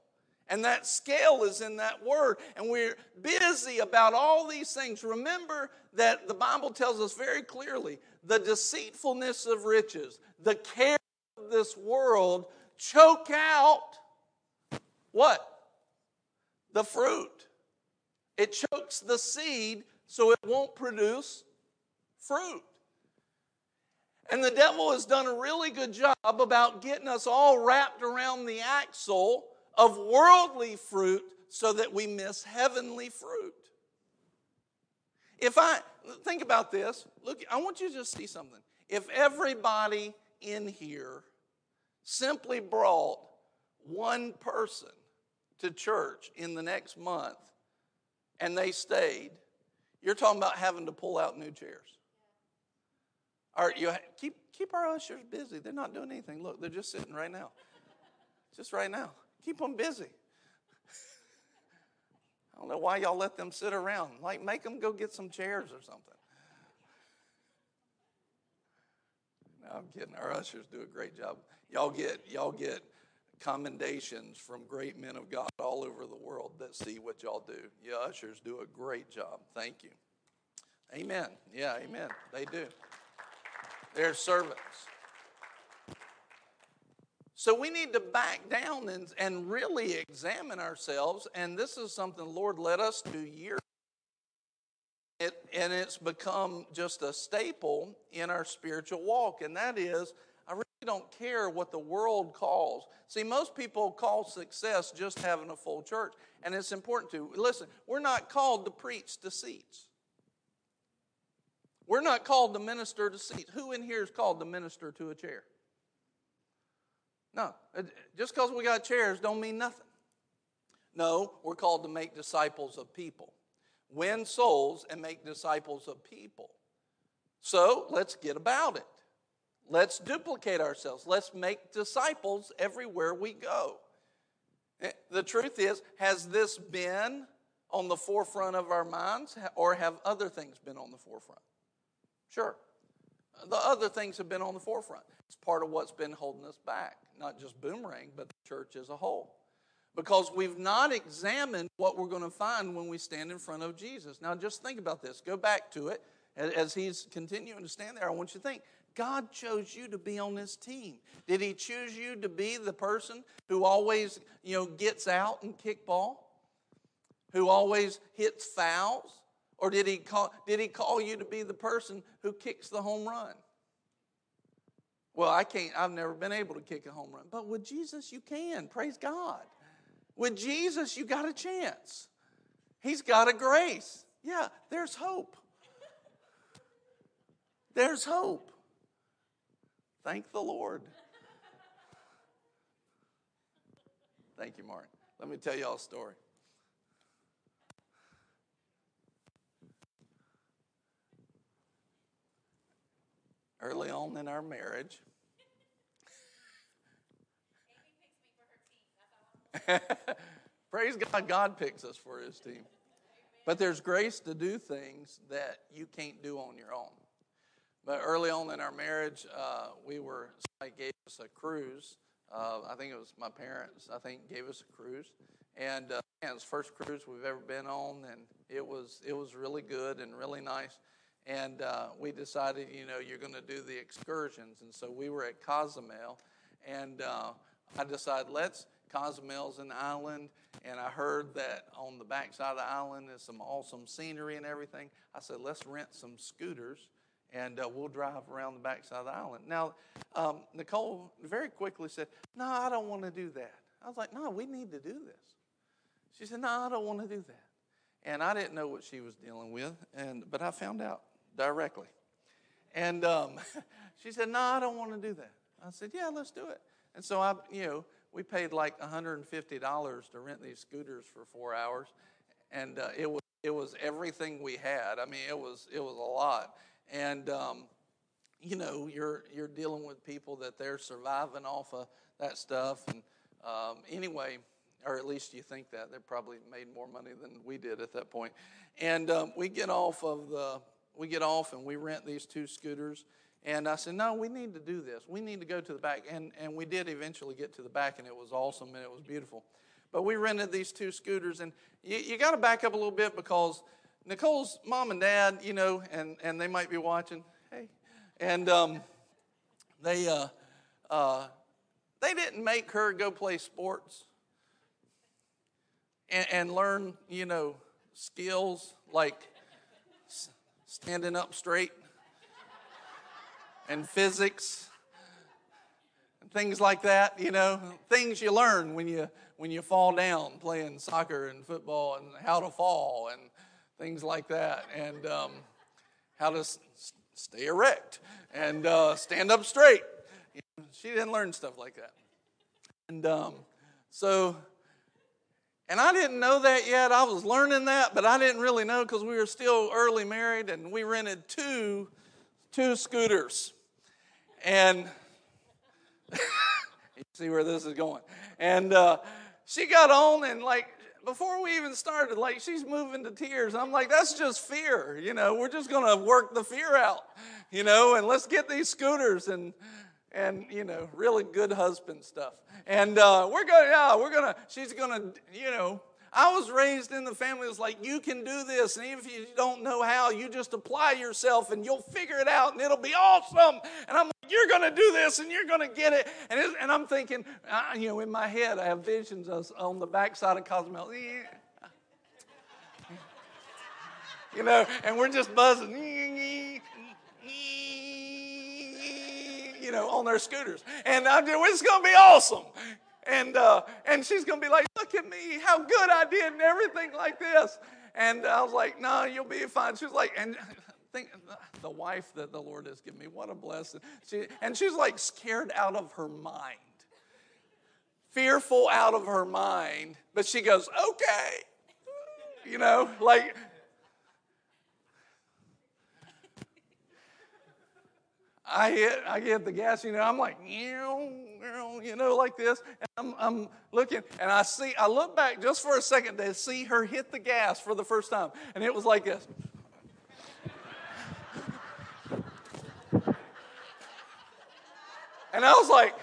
And that scale is in that word. And we're busy about all these things. Remember that the Bible tells us very clearly the deceitfulness of riches, the care this world choke out what? The fruit. It chokes the seed so it won't produce fruit. And the devil has done a really good job about getting us all wrapped around the axle of worldly fruit so that we miss heavenly fruit. If I think about this, look, I want you to just see something. If everybody in here simply brought one person to church in the next month and they stayed, you're talking about having to pull out new chairs. All right, you keep keep our ushers busy. They're not doing anything. Look, they're just sitting right now. Just right now. Keep them busy. I don't know why y'all let them sit around. Like, make them go get some chairs or something. No, I'm kidding. Our ushers do a great job. Y'all get y'all get commendations from great men of God all over the world that see what y'all do. You ushers do a great job. Thank you. Amen. Yeah, amen. They do. They're servants. So we need to back down and, and really examine ourselves. And this is something the Lord led us to years it, and it's become just a staple in our spiritual walk, and that is I really don't care what the world calls. See, most people call success just having a full church, and it's important to. Listen, we're not called to preach to seats. We're not called to minister to seats. Who in here is called to minister to a chair? No. Uh, just because we got chairs don't mean nothing. No, we're called to make disciples of people. Win souls and make disciples of people. So let's get about it. Let's duplicate ourselves. Let's make disciples everywhere we go. Eh, the truth is, has this been on the forefront of our minds, or have other things been on the forefront? Sure. The other things have been on the forefront. It's part of what's been holding us back, not just Boomerang, but the church as a whole. Because we've not examined what we're going to find when we stand in front of Jesus. Now, just think about this. Go back to it. As he's continuing to stand there, I want you to think God chose you to be on this team. Did he choose you to be the person who always, you know, gets out and kick ball? Who always hits fouls? Or did he call, did he call you to be the person who kicks the home run? Well, I can't, I've never been able to kick a home run. But with Jesus, you can. Praise God. With Jesus, you got a chance. He's got a grace. Yeah, there's hope. There's hope. Thank the Lord. Thank you, Martin. Let me tell y'all a story. Early on in our marriage, Praise God, God picks us for his team. But there's grace to do things that you can't do on your own. But early on in our marriage, uh, we were, somebody gave us a cruise. Uh, I think it was my parents, I think, gave us a cruise. And uh, it was first cruise we've ever been on, and it was, it was really good and really nice. And uh, we decided, you know, you're going to do the excursions. And so we were at Cozumel, and uh, I decided, let's, Cozumel's an island, and I heard that on the backside of the island is some awesome scenery and everything. I said, let's rent some scooters and uh, we'll drive around the backside of the island. Now, um, Nicole very quickly said, No, I don't want to do that. I was like, No, we need to do this. She said, No, I don't want to do that. And I didn't know what she was dealing with, and but I found out directly. And um, she said, No, I don't want to do that. I said, Yeah, let's do it. And so I, you know, we paid like $150 to rent these scooters for four hours, and uh, it was it was everything we had. I mean, it was it was a lot and um, you know you're you're dealing with people that they're surviving off of that stuff. And um, anyway or at least you think that. They probably made more money than we did at that point. And um, we get off of the we get off and we rent these two scooters. And i said no we need to do this. We need to go to the back. And and we did eventually get to the back and it was awesome and it was beautiful. But we rented these two scooters and you, you got to back up a little bit because Nicole's mom and dad, you know, and, and they might be watching. Hey. And um, they, uh, uh, they didn't make her go play sports and, and learn, you know, skills like standing up straight and physics and things like that, you know, things you learn when you when you fall down playing soccer and football and how to fall and things like that, and um, how to s- stay erect and uh, stand up straight. You know, she didn't learn stuff like that. And um, so, and I didn't know that yet. I was learning that, but I didn't really know because we were still early married and we rented two, two scooters. And you see where this is going. And uh, she got on and like before we even started, like she's moving to tears. I'm like, that's just fear. You know, we're just going to work the fear out, you know, and let's get these scooters and, and you know, really good husband stuff. And uh, we're going to, yeah, we're going to, she's going to, you know, I was raised in the family that's like, you can do this. And even if you don't know how, you just apply yourself and you'll figure it out and it'll be awesome. And I'm you're going to do this and you're going to get it. And, and I'm thinking, uh, you know, in my head, I have visions of, on the backside of Cozumel. You know, and we're just buzzing, you know, on their scooters. And I'm just, it's going to be awesome. And, uh, and she's going to be like, look at me, how good I did and everything like this. And I was like, no, you'll be fine. She was like, and think the wife that the Lord has given me, what a blessing. She, and she's like scared out of her mind, fearful out of her mind, but she goes, okay. You know, like, I hit, I hit the gas, you know, I'm like, you know, like this. And I'm, I'm looking, and I see, I look back just for a second to see her hit the gas for the first time. And it was like this. And I was like,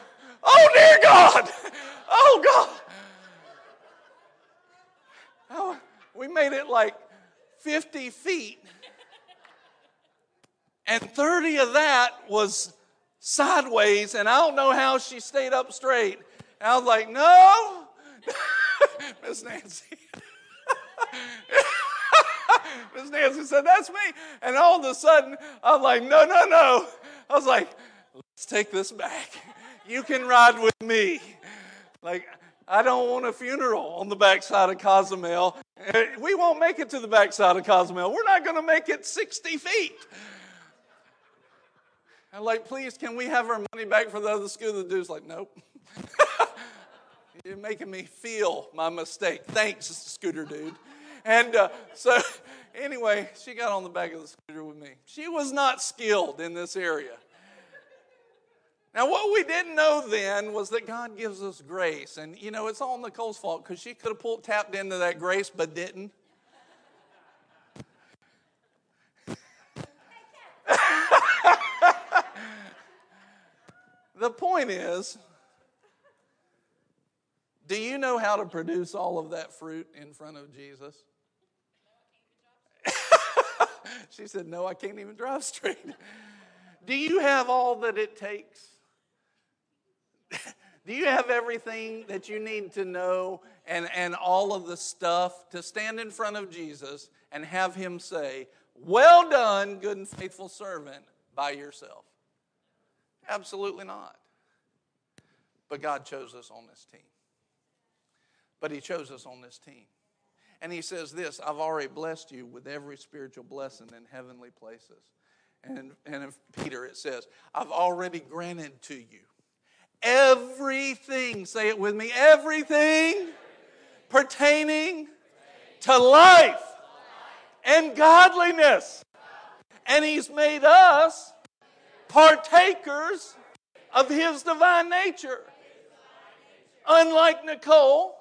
oh dear God, oh God. Oh, we made it like 50 feet. And 30 of that was sideways, and I don't know how she stayed up straight. And I was like, no, Miss Nancy. Miss Nancy said, that's me. And all of a sudden, I'm like, no, no, no. I was like, let's take this back. You can ride with me. Like, I don't want a funeral on the backside of Cozumel. We won't make it to the backside of Cozumel. We're not going to make it 60 feet. I'm like, please, can we have our money back for the other scooter? The dude's like, nope. You're making me feel my mistake. Thanks, scooter dude. And uh, so, anyway, she got on the back of the scooter with me. She was not skilled in this area. Now, what we didn't know then was that God gives us grace. And, you know, it's all Nicole's fault because she could have pulled, tapped into that grace but didn't. the point is do you know how to produce all of that fruit in front of Jesus? she said, No, I can't even drive straight. Do you have all that it takes? Do you have everything that you need to know and, and all of the stuff to stand in front of Jesus and have him say, Well done, good and faithful servant, by yourself? Absolutely not. But God chose us on this team. But He chose us on this team. And He says this I've already blessed you with every spiritual blessing in heavenly places. And, and Peter, it says, I've already granted to you everything, say it with me, everything pertaining to life and godliness. And He's made us partakers of His divine nature. Unlike Nicole,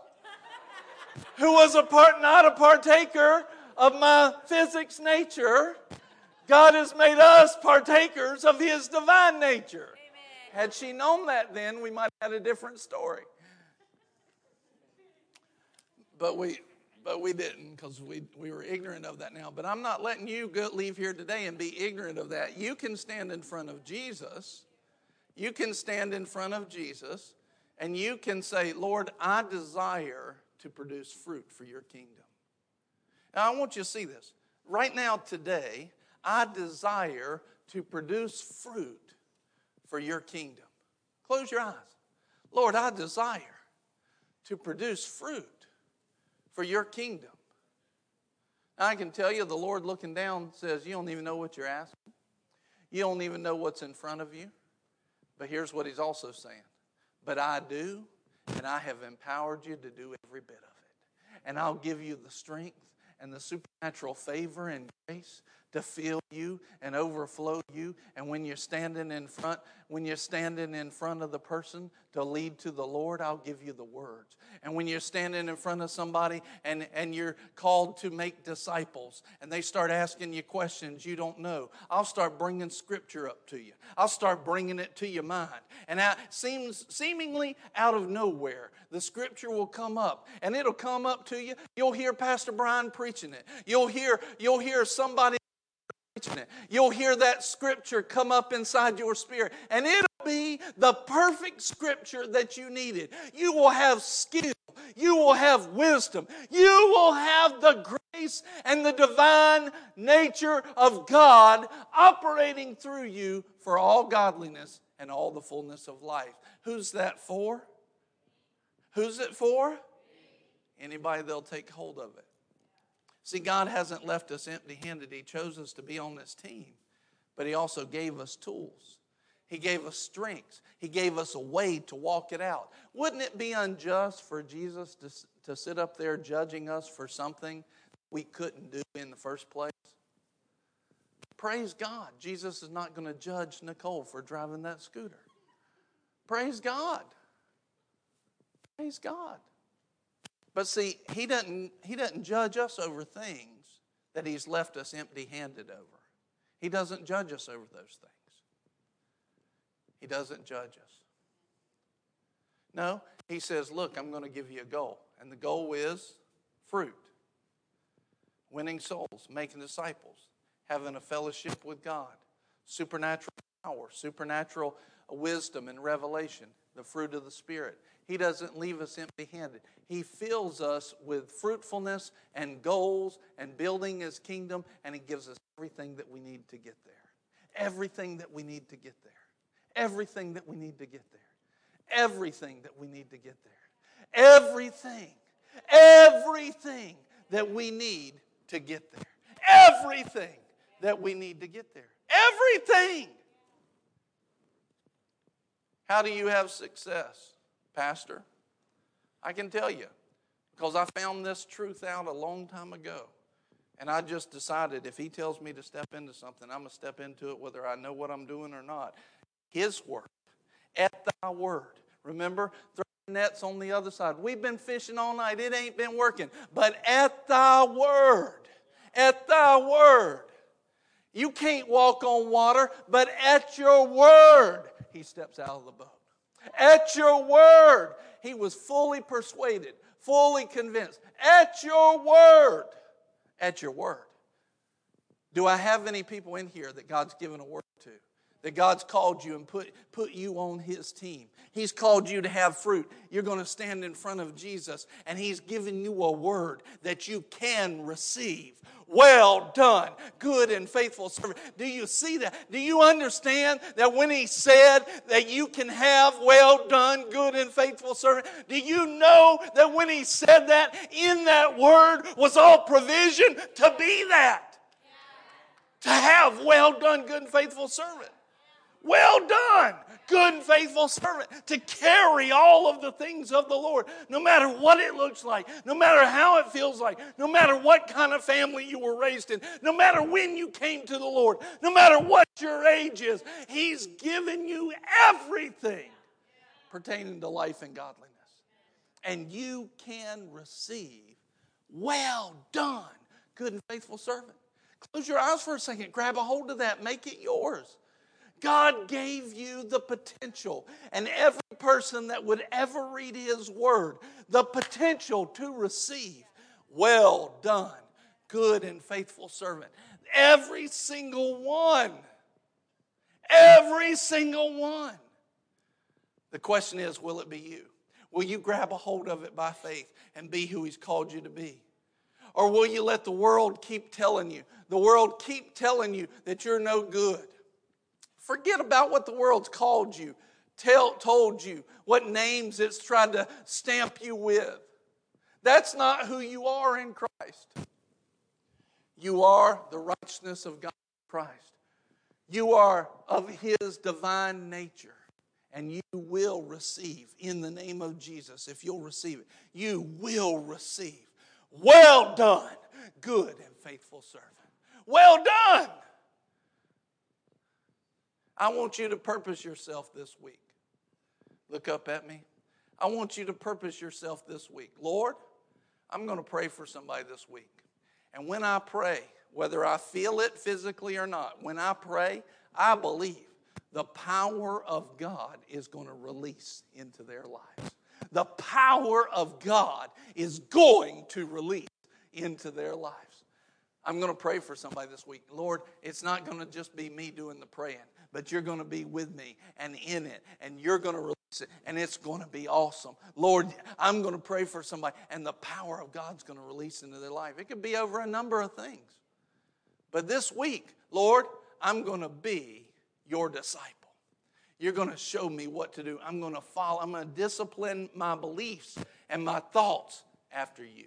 who was a part, not a partaker of my physics nature, God has made us partakers of His divine nature. Had she known that then, we might have had a different story. But we, but we didn't because we, we were ignorant of that now. But I'm not letting you go, leave here today and be ignorant of that. You can stand in front of Jesus. You can stand in front of Jesus and you can say, Lord, I desire to produce fruit for your kingdom. Now, I want you to see this. Right now, today, I desire to produce fruit for your kingdom. Close your eyes. Lord, I desire to produce fruit for your kingdom. Now, I can tell you, the Lord looking down says, You don't even know what you're asking. You don't even know what's in front of you. But here's what He's also saying But I do, and I have empowered you to do every bit of it. And I'll give you the strength and the supernatural favor and grace to fill you and overflow you. And when you're standing in front, when you're standing in front of the person to lead to the Lord, I'll give you the words. And when you're standing in front of somebody and, and you're called to make disciples and they start asking you questions you don't know, I'll start bringing scripture up to you. I'll start bringing it to your mind. And it seems seemingly out of nowhere, the scripture will come up and it'll come up to you. You'll hear Pastor Brian preaching it. You'll hear, you'll hear somebody it. You'll hear that scripture come up inside your spirit, and it'll be the perfect scripture that you needed. You will have skill, you will have wisdom, you will have the grace and the divine nature of God operating through you for all godliness and all the fullness of life. Who's that for? Who's it for? Anybody that'll take hold of it. See, God hasn't left us empty handed. He chose us to be on this team, but He also gave us tools. He gave us strength. He gave us a way to walk it out. Wouldn't it be unjust for Jesus to, to sit up there judging us for something we couldn't do in the first place? Praise God. Jesus is not going to judge Nicole for driving that scooter. Praise God. Praise God. But see, he doesn't, he doesn't judge us over things that he's left us empty handed over. He doesn't judge us over those things. He doesn't judge us. No, he says, Look, I'm going to give you a goal. And the goal is fruit, winning souls, making disciples, having a fellowship with God, supernatural power, supernatural wisdom and revelation, the fruit of the Spirit. He doesn't leave us empty handed. He fills us with fruitfulness and goals and building His kingdom, and He gives us everything that we need to get there. Everything that we need to get there everything that we need to get there. Everything that we need to get there. Everything, everything that we need to get there. Everything that we need to get there. Everything. How do you have success, Pastor? I can tell you because I found this truth out a long time ago. And I just decided if he tells me to step into something, I'm going to step into it whether I know what I'm doing or not. His word. At thy word. Remember, throwing nets on the other side. We've been fishing all night. It ain't been working. But at thy word. At thy word. You can't walk on water, but at your word, he steps out of the boat. At your word, he was fully persuaded, fully convinced. At your word. At your word. Do I have any people in here that God's given a word to? that God's called you and put, put you on His team. He's called you to have fruit. You're going to stand in front of Jesus, and He's given you a word that you can receive. Well done, good and faithful servant. Do you see that? Do you understand that when He said that you can have well done, good and faithful servant? Do you know that when He said that, in that word was all provision to be that? To have well done, good and faithful servant. Well done, good and faithful servant, to carry all of the things of the Lord, no matter what it looks like, no matter how it feels like, no matter what kind of family you were raised in, no matter when you came to the Lord, no matter what your age is. He's given you everything pertaining to life and godliness. And you can receive, well done, good and faithful servant. Close your eyes for a second, grab a hold of that, make it yours. God gave you the potential, and every person that would ever read His Word, the potential to receive, well done, good and faithful servant. Every single one. Every single one. The question is will it be you? Will you grab a hold of it by faith and be who He's called you to be? Or will you let the world keep telling you, the world keep telling you that you're no good? Forget about what the world's called you, tell, told you, what names it's tried to stamp you with. That's not who you are in Christ. You are the righteousness of God Christ. You are of His divine nature. And you will receive in the name of Jesus, if you'll receive it, you will receive. Well done, good and faithful servant. Well done. I want you to purpose yourself this week. Look up at me. I want you to purpose yourself this week. Lord, I'm going to pray for somebody this week. And when I pray, whether I feel it physically or not, when I pray, I believe the power of God is going to release into their lives. The power of God is going to release into their lives. I'm going to pray for somebody this week. Lord, it's not going to just be me doing the praying but you're going to be with me and in it, and you're going to release it, and it's going to be awesome. Lord, I'm going to pray for somebody, and the power of God's going to release into their life. It could be over a number of things. But this week, Lord, I'm going to be your disciple. You're going to show me what to do. I'm going to follow, I'm going to discipline my beliefs and my thoughts after you.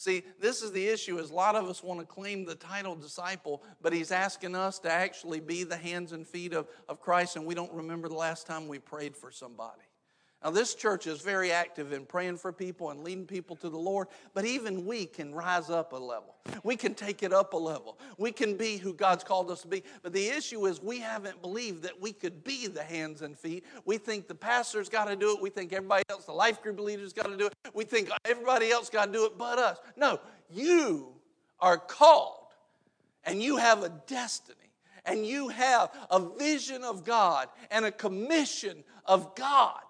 See, this is the issue is a lot of us want to claim the title disciple, but he's asking us to actually be the hands and feet of, of Christ, and we don't remember the last time we prayed for somebody. Now, this church is very active in praying for people and leading people to the Lord, but even we can rise up a level. We can take it up a level. We can be who God's called us to be. But the issue is we haven't believed that we could be the hands and feet. We think the pastor's got to do it. We think everybody else, the life group leader's got to do it. We think everybody else got to do it but us. No, you are called and you have a destiny and you have a vision of God and a commission of God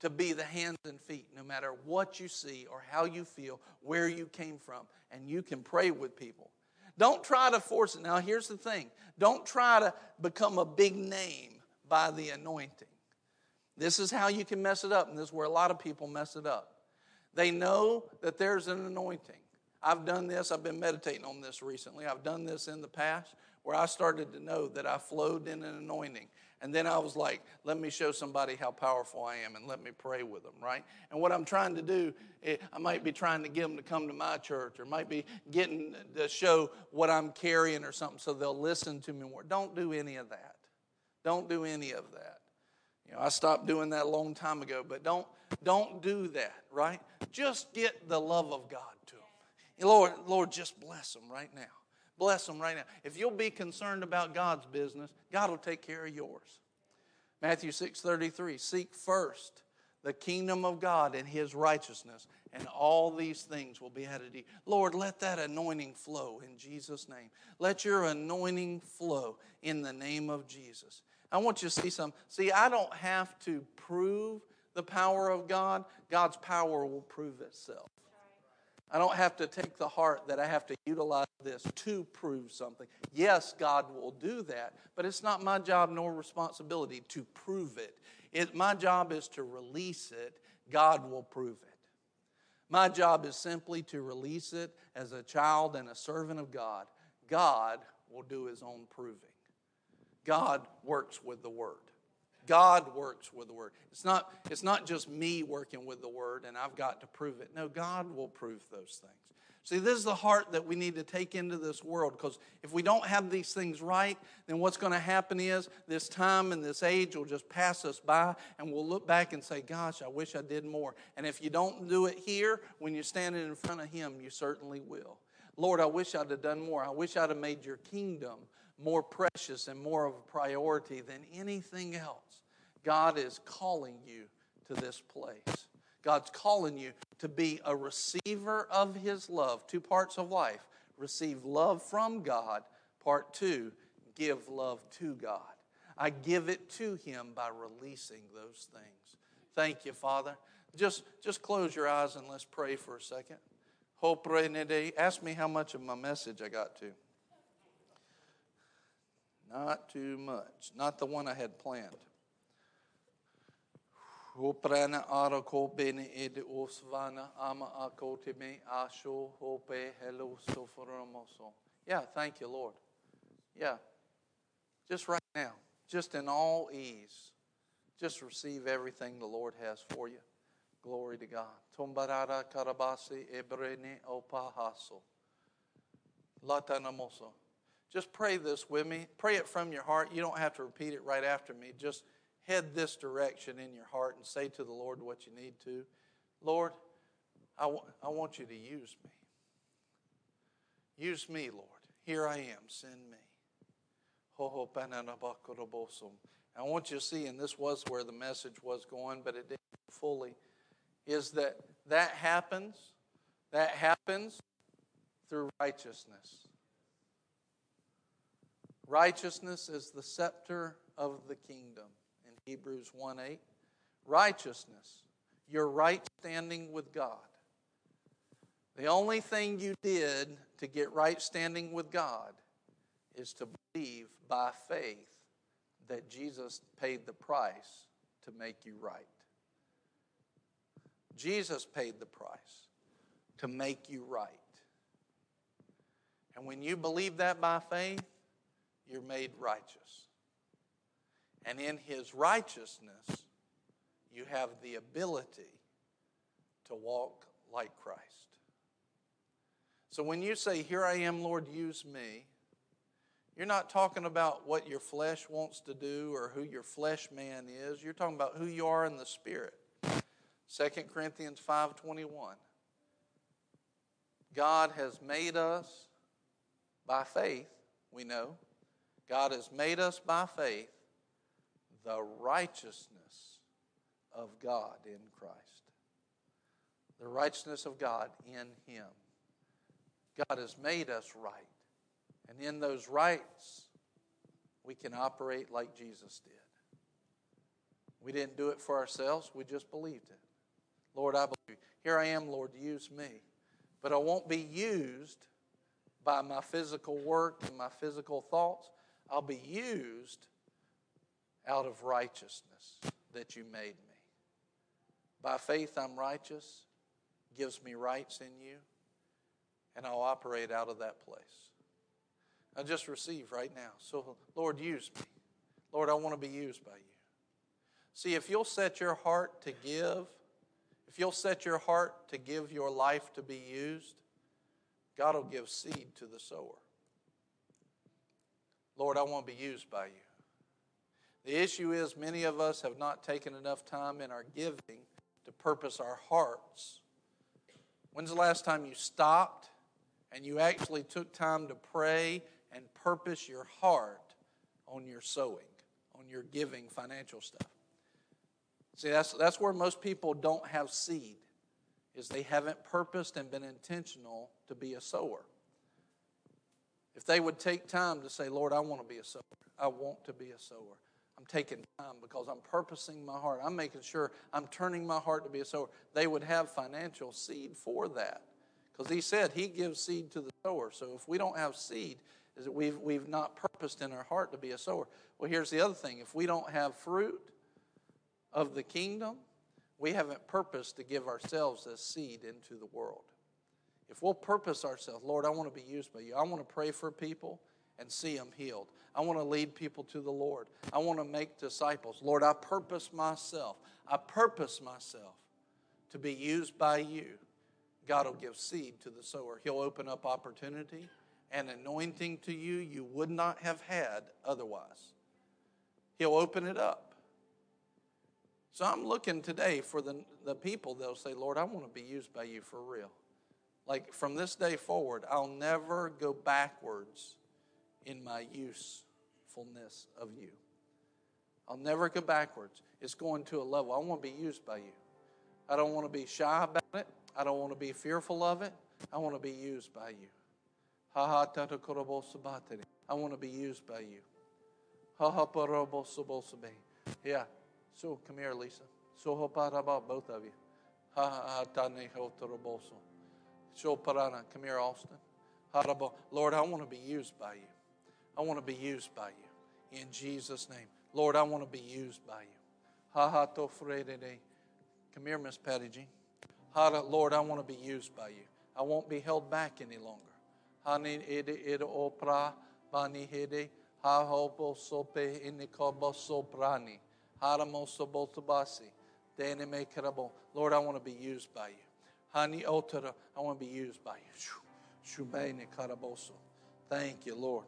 to be the hands and feet, no matter what you see or how you feel, where you came from, and you can pray with people. Don't try to force it. Now, here's the thing don't try to become a big name by the anointing. This is how you can mess it up, and this is where a lot of people mess it up. They know that there's an anointing. I've done this, I've been meditating on this recently. I've done this in the past where I started to know that I flowed in an anointing. And then I was like, let me show somebody how powerful I am and let me pray with them, right? And what I'm trying to do, I might be trying to get them to come to my church or might be getting to show what I'm carrying or something so they'll listen to me more. Don't do any of that. Don't do any of that. You know, I stopped doing that a long time ago, but don't don't do that, right? Just get the love of God to them. Lord, Lord, just bless them right now. Bless them right now. If you'll be concerned about God's business, God will take care of yours. Matthew 6:33, seek first the kingdom of God and his righteousness, and all these things will be added to you. Lord, let that anointing flow in Jesus' name. Let your anointing flow in the name of Jesus. I want you to see some. See, I don't have to prove the power of God, God's power will prove itself. I don't have to take the heart that I have to utilize this to prove something. Yes, God will do that, but it's not my job nor responsibility to prove it. it. My job is to release it. God will prove it. My job is simply to release it as a child and a servant of God. God will do his own proving. God works with the word. God works with the word. It's not, it's not just me working with the word and I've got to prove it. No, God will prove those things. See, this is the heart that we need to take into this world because if we don't have these things right, then what's going to happen is this time and this age will just pass us by and we'll look back and say, Gosh, I wish I did more. And if you don't do it here, when you're standing in front of Him, you certainly will. Lord, I wish I'd have done more. I wish I'd have made your kingdom more precious and more of a priority than anything else. God is calling you to this place. God's calling you to be a receiver of His love. Two parts of life receive love from God. Part two, give love to God. I give it to Him by releasing those things. Thank you, Father. Just, just close your eyes and let's pray for a second. Ask me how much of my message I got to. Not too much. Not the one I had planned. Hoprana arako bene ed osvana ama akotime asho hope hello soforomoso. Yeah, thank you, Lord. Yeah. Just right now, just in all ease, just receive everything the Lord has for you. Glory to God. Tombarara karabasi ebrene opahaso. Latanamoso. Just pray this with me. Pray it from your heart. You don't have to repeat it right after me. Just head this direction in your heart and say to the Lord what you need to. Lord, I, w- I want you to use me. Use me, Lord. Here I am. Send me. I want you to see, and this was where the message was going, but it didn't fully, is that that happens, that happens through righteousness. Righteousness is the scepter of the kingdom. Hebrews 1 8. Righteousness, your right standing with God. The only thing you did to get right standing with God is to believe by faith that Jesus paid the price to make you right. Jesus paid the price to make you right. And when you believe that by faith, you're made righteous. And in his righteousness, you have the ability to walk like Christ. So when you say, Here I am, Lord, use me, you're not talking about what your flesh wants to do or who your flesh man is. You're talking about who you are in the spirit. 2 Corinthians 5:21. God has made us by faith, we know. God has made us by faith the righteousness of God in Christ. The righteousness of God in Him. God has made us right. And in those rights, we can operate like Jesus did. We didn't do it for ourselves, we just believed it. Lord, I believe. Here I am, Lord, use me. But I won't be used by my physical work and my physical thoughts. I'll be used out of righteousness that you made me. By faith, I'm righteous, gives me rights in you, and I'll operate out of that place. I just receive right now. So, Lord, use me. Lord, I want to be used by you. See, if you'll set your heart to give, if you'll set your heart to give your life to be used, God will give seed to the sower. Lord, I want to be used by you. The issue is, many of us have not taken enough time in our giving to purpose our hearts. When's the last time you stopped and you actually took time to pray and purpose your heart on your sowing, on your giving financial stuff? See, that's, that's where most people don't have seed, is they haven't purposed and been intentional to be a sower. If they would take time to say, Lord, I want to be a sower, I want to be a sower. I'm taking time because I'm purposing my heart. I'm making sure I'm turning my heart to be a sower. They would have financial seed for that. Because he said he gives seed to the sower. So if we don't have seed, is that we've, we've not purposed in our heart to be a sower. Well, here's the other thing if we don't have fruit, of the kingdom, we haven't purposed to give ourselves as seed into the world. If we'll purpose ourselves, Lord, I want to be used by you. I want to pray for people and see them healed. I want to lead people to the Lord. I want to make disciples. Lord, I purpose myself. I purpose myself to be used by you. God will give seed to the sower. He'll open up opportunity and anointing to you you would not have had otherwise. He'll open it up. So I'm looking today for the, the people that'll say, Lord, I want to be used by you for real. Like from this day forward, I'll never go backwards in my usefulness of you. I'll never go backwards. It's going to a level. I want to be used by you. I don't want to be shy about it. I don't want to be fearful of it. I want to be used by you. I want to be used by you. Yeah. So come here, Lisa. So about both of you. Ha ha tane hotoroboso. So parana, come here, Austin. Lord, I want to be used by you. I want to be used by you. In Jesus' name. Lord, I want to be used by you. Come here, Miss Patty Jean. Lord, I want to be used by you. I won't be held back any longer. Lord, I want to be used by you. I want to be used by you. Thank you, Lord.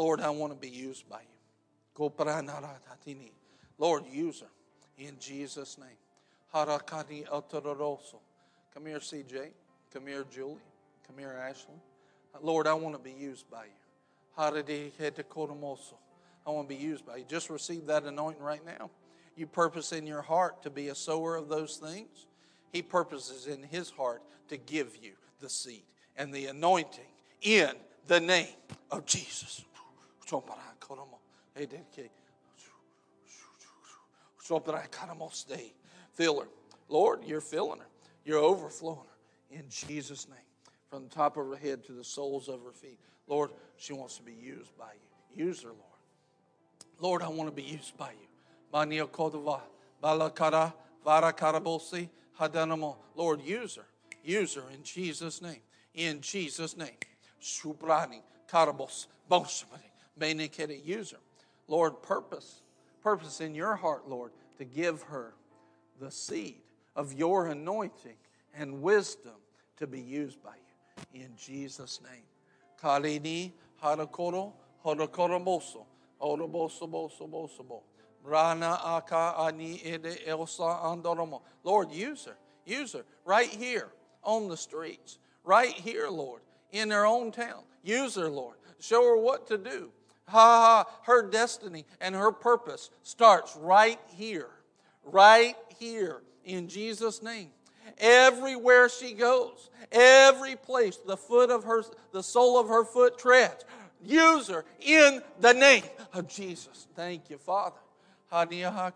Lord, I want to be used by you. Lord, use her in Jesus' name. Harakani Come here, CJ. Come here, Julie. Come here, Ashley. Lord, I want to be used by you. Haradi Hetakotomoso. I want to be used by you. Just receive that anointing right now. You purpose in your heart to be a sower of those things. He purposes in his heart to give you the seed and the anointing in the name of Jesus. Fill her. Lord, you're filling her. You're overflowing her in Jesus' name. From the top of her head to the soles of her feet. Lord, she wants to be used by you. Use her, Lord. Lord, I want to be used by you. Manio Kodova, Balakara, Varakarabosi, Hadanamo. Lord, use her. Use her in Jesus' name. In Jesus' name. Shubrani, Karabos, Boshamani, Benekere. Use her. Lord, purpose. Purpose in your heart, Lord, to give her the seed of your anointing and wisdom to be used by you. In Jesus' name. Kalini harakoro harakoroboso. Oroboso boso boso bo. Rana aka ani ede elsa andoromo. Lord, use her. Use her right here on the streets. Right here, Lord, in her own town. Use her, Lord. Show her what to do. Ha ha. Her destiny and her purpose starts right here. Right here in Jesus' name. Everywhere she goes, every place the foot of her, the sole of her foot treads, use her in the name of Jesus. Thank you, Father. Haniaha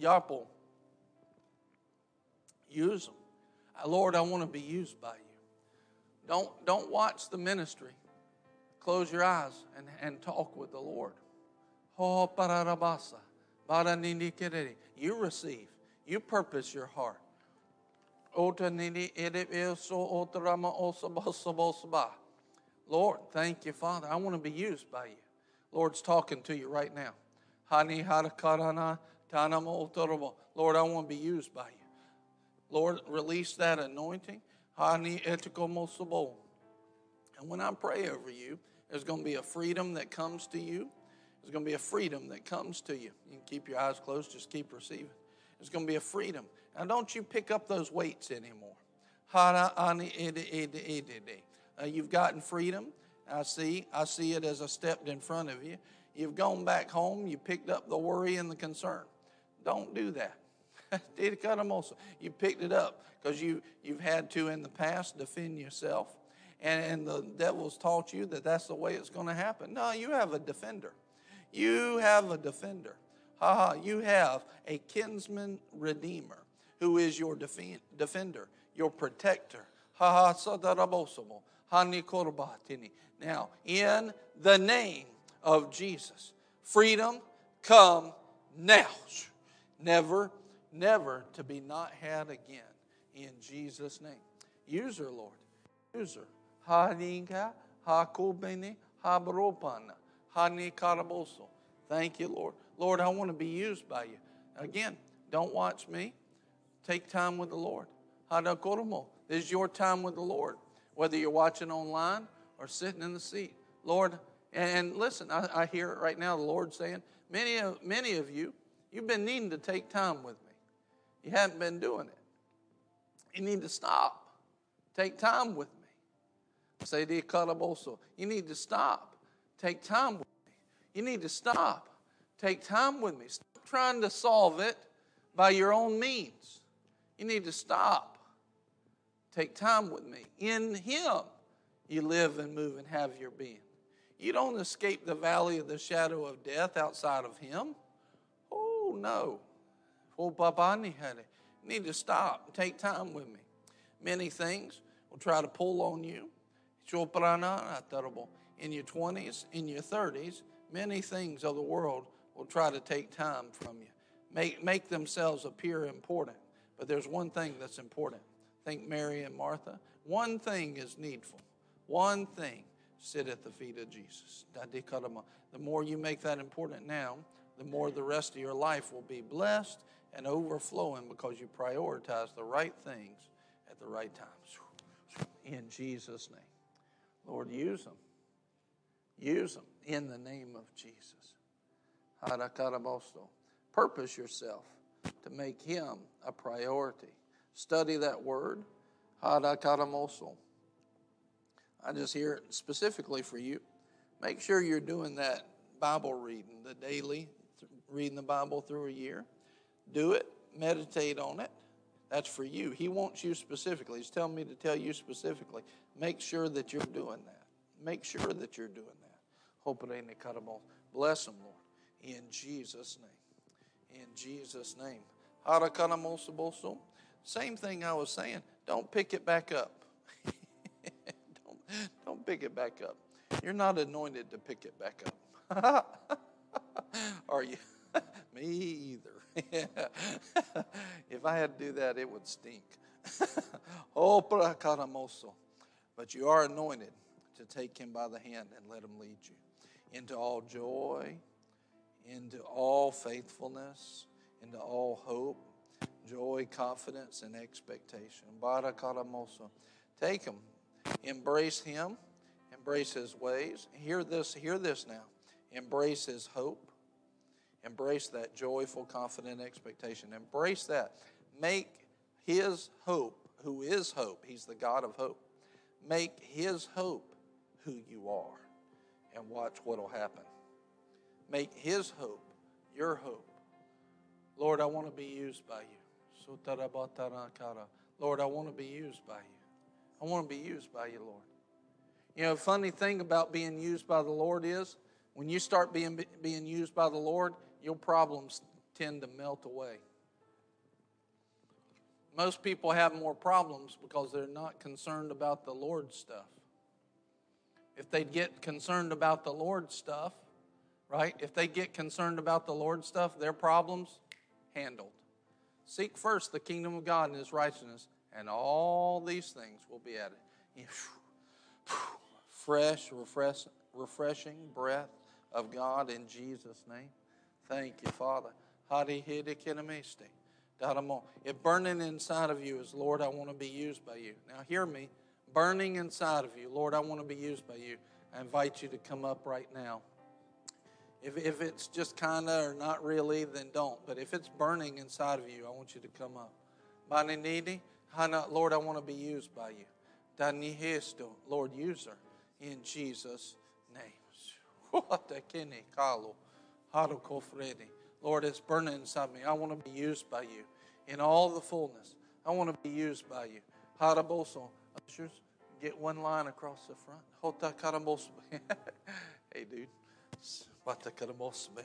yapo. Use them. Uh, Lord, I want to be used by you. Don't, don't watch the ministry. Close your eyes and, and talk with the Lord. Oh, you receive. You purpose your heart. Lord, thank you, Father. I want to be used by you. Lord's talking to you right now. Lord, I want to be used by you. Lord, release that anointing. And when I pray over you, there's going to be a freedom that comes to you. There's going to be a freedom that comes to you. You can keep your eyes closed, just keep receiving. There's going to be a freedom. Now, don't you pick up those weights anymore. Uh, you've gotten freedom. I see. I see it as I stepped in front of you. You've gone back home. You picked up the worry and the concern. Don't do that. you picked it up because you, you've had to in the past defend yourself. And, and the devil's taught you that that's the way it's going to happen. No, you have a defender. You have a defender. Ha ha, you have a kinsman redeemer who is your defen- defender, your protector. Ha ha, sadarabosomo. Now, in the name of Jesus, freedom come now. Never never to be not had again. In Jesus' name. Use her, Lord. Use her. Haninka, hakubene, habropana, hanikaraboso. Thank you, Lord. Lord, I want to be used by you. Again, don't watch me. Take time with the Lord. Hadakoromo. This is your time with the Lord. Whether you're watching online or sitting in the seat. Lord, and listen, I, I hear it right now, the Lord saying, many of, many of you, you've been needing to take time with me. You haven't been doing it. You need to stop. Take time with me. Say the Karaboso. You need to stop. Take time with me. You need to stop. Take time with me. Stop trying to solve it by your own means. You need to stop. Take time with me. In Him, you live and move and have your being. You don't escape the valley of the shadow of death outside of Him. Oh, no. Oh, Babani. You need to stop and take time with me. Many things will try to pull on you. In your 20s, in your 30s, many things of the world will try to take time from you, make, make themselves appear important. But there's one thing that's important. Think Mary and Martha. One thing is needful. One thing sit at the feet of Jesus. The more you make that important now, the more the rest of your life will be blessed and overflowing because you prioritize the right things at the right times. In Jesus' name. Lord, use them. Use them in the name of Jesus. Purpose yourself to make Him a priority. Study that word. I just hear it specifically for you. Make sure you're doing that Bible reading, the daily, reading the Bible through a year. Do it, meditate on it. That's for you. He wants you specifically. He's telling me to tell you specifically. Make sure that you're doing that. Make sure that you're doing that. Hope it ain't a Bless them, Lord. In Jesus' name. In Jesus' name. Same thing I was saying. Don't pick it back up. don't, don't pick it back up. You're not anointed to pick it back up. Are you? Me either. if I had to do that, it would stink. oh, But you are anointed to take him by the hand and let him lead you into all joy, into all faithfulness, into all hope, joy, confidence, and expectation. Barakaramoso. Take him, embrace him, embrace his ways. Hear this, hear this now. Embrace his hope. Embrace that joyful, confident expectation. Embrace that. Make his hope, who is hope, he's the God of hope. Make his hope who you are and watch what will happen. Make his hope your hope. Lord, I want to be used by you. Lord, I want to be used by you. I want to be used by you, Lord. You know, funny thing about being used by the Lord is when you start being being used by the Lord, your problems tend to melt away. Most people have more problems because they're not concerned about the Lord's stuff. If they get concerned about the Lord's stuff, right? If they get concerned about the Lord's stuff, their problems handled. Seek first the kingdom of God and his righteousness, and all these things will be added. Fresh, refresh, refreshing breath of God in Jesus' name. Thank you, Father. If burning inside of you is, Lord, I want to be used by you. Now, hear me. Burning inside of you, Lord, I want to be used by you. I invite you to come up right now. If, if it's just kind of or not really, then don't. But if it's burning inside of you, I want you to come up. Lord, I want to be used by you. Lord, use her in Jesus' name. Lord, it's burning inside me. I want to be used by you in all the fullness. I want to be used by you. Haraboso. Ushers, get one line across the front. Hota karamos. hey, dude. Bata karamos me.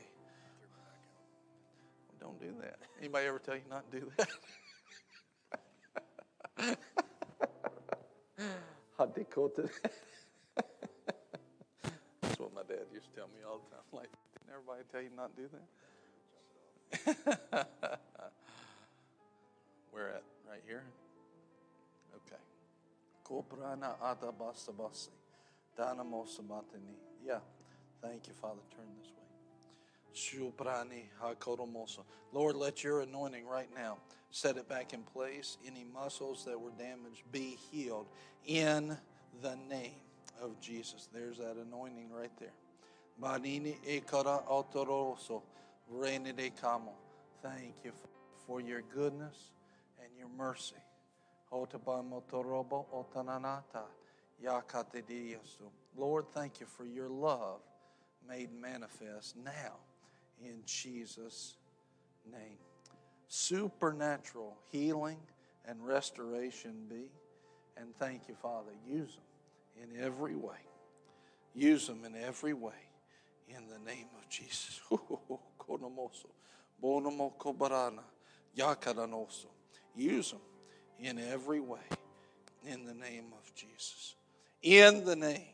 Don't do that. Anybody ever tell you not to do that? That's what my dad used to tell me all the time. Like, everybody tell you not to do that? Where at? Right here? Okay. Kobrana adabasabasi. Danamosabatini. Yeah. Thank you, Father. Turn this way. Shubrani hakoromosa. Lord, let your anointing right now set it back in place. Any muscles that were damaged be healed in the name of Jesus. There's that anointing right there. Banini ekara autoroso. Thank you for your goodness and your mercy. Lord, thank you for your love made manifest now in Jesus' name. Supernatural healing and restoration be. And thank you, Father. Use them in every way. Use them in every way in the name of Jesus. Use them in every way in the name of Jesus. In the name.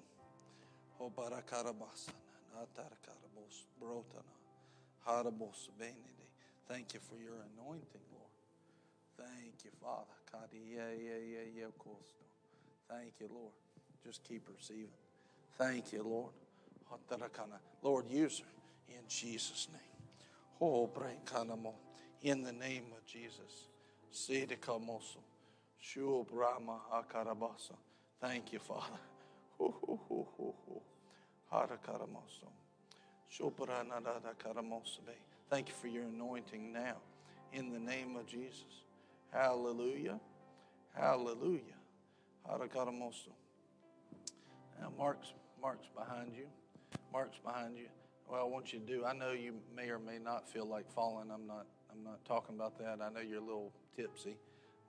Thank you for your anointing, Lord. Thank you, Father. Thank you, Lord. Just keep receiving. Thank you, Lord. Lord, use her in Jesus' name. Oh, in the name of Jesus. Sidikamoso. Shu Brahma Akarabasa. Thank you, Father. Ho, ho, ho, ho, ho. Harakaramoso. Thank you for your anointing now. In the name of Jesus. Hallelujah. Hallelujah. Harakaramoso. Now, Mark's, Mark's behind you. Mark's behind you. Well, I want you to do. I know you may or may not feel like falling. I'm not. I'm not talking about that. I know you're a little tipsy,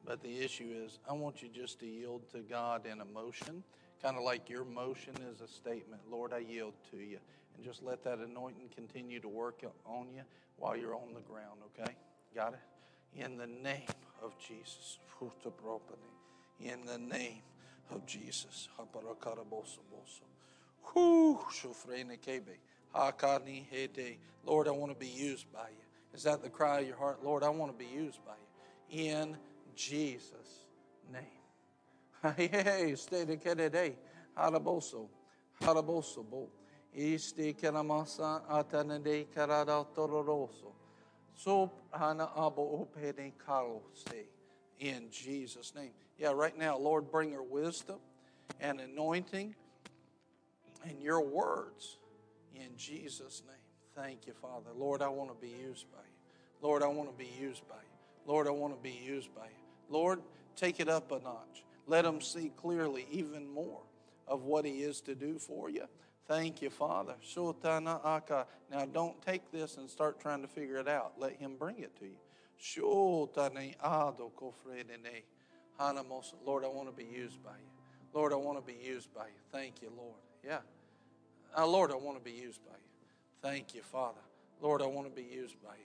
but the issue is, I want you just to yield to God in emotion, kind of like your motion is a statement. Lord, I yield to you, and just let that anointing continue to work on you while you're on the ground. Okay, got it? In the name of Jesus, in the name of Jesus. Lord, I want to be used by you. Is that the cry of your heart? Lord, I want to be used by you. In Jesus' name. Stay together, haraboso. Harabosobo. Isti karamasa atanade karada tororoso. So hana abo opene karoste. In Jesus' name. Yeah, right now, Lord, bring her wisdom and anointing and your words in Jesus' name. Thank you, Father. Lord, I want to be used by you. Lord, I want to be used by you. Lord, I want to be used by you. Lord, take it up a notch. Let them see clearly even more of what He is to do for you. Thank you, Father. Now, don't take this and start trying to figure it out. Let Him bring it to you. Lord, I want to be used by you. Lord, I want to be used by you. Thank you, Lord. Yeah. Uh, Lord, I want to be used by you. Thank you, Father. Lord, I want to be used by you.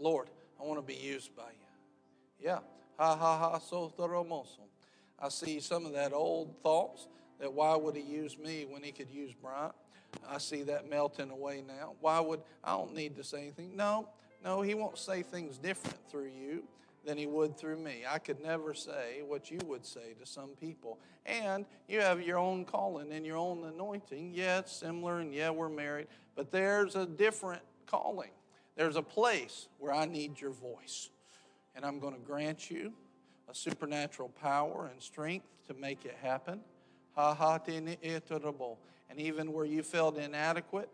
Lord, I want to be used by you. Yeah. Ha ha ha so I see some of that old thoughts that why would he use me when he could use Bryant? I see that melting away now. Why would I don't need to say anything? No, no, he won't say things different through you than he would through me. I could never say what you would say to some people. And you have your own calling and your own anointing. Yeah, it's similar, and yeah, we're married, but there's a different calling. There's a place where I need your voice. And I'm going to grant you a supernatural power and strength to make it happen. Ha ha iterable. And even where you felt inadequate,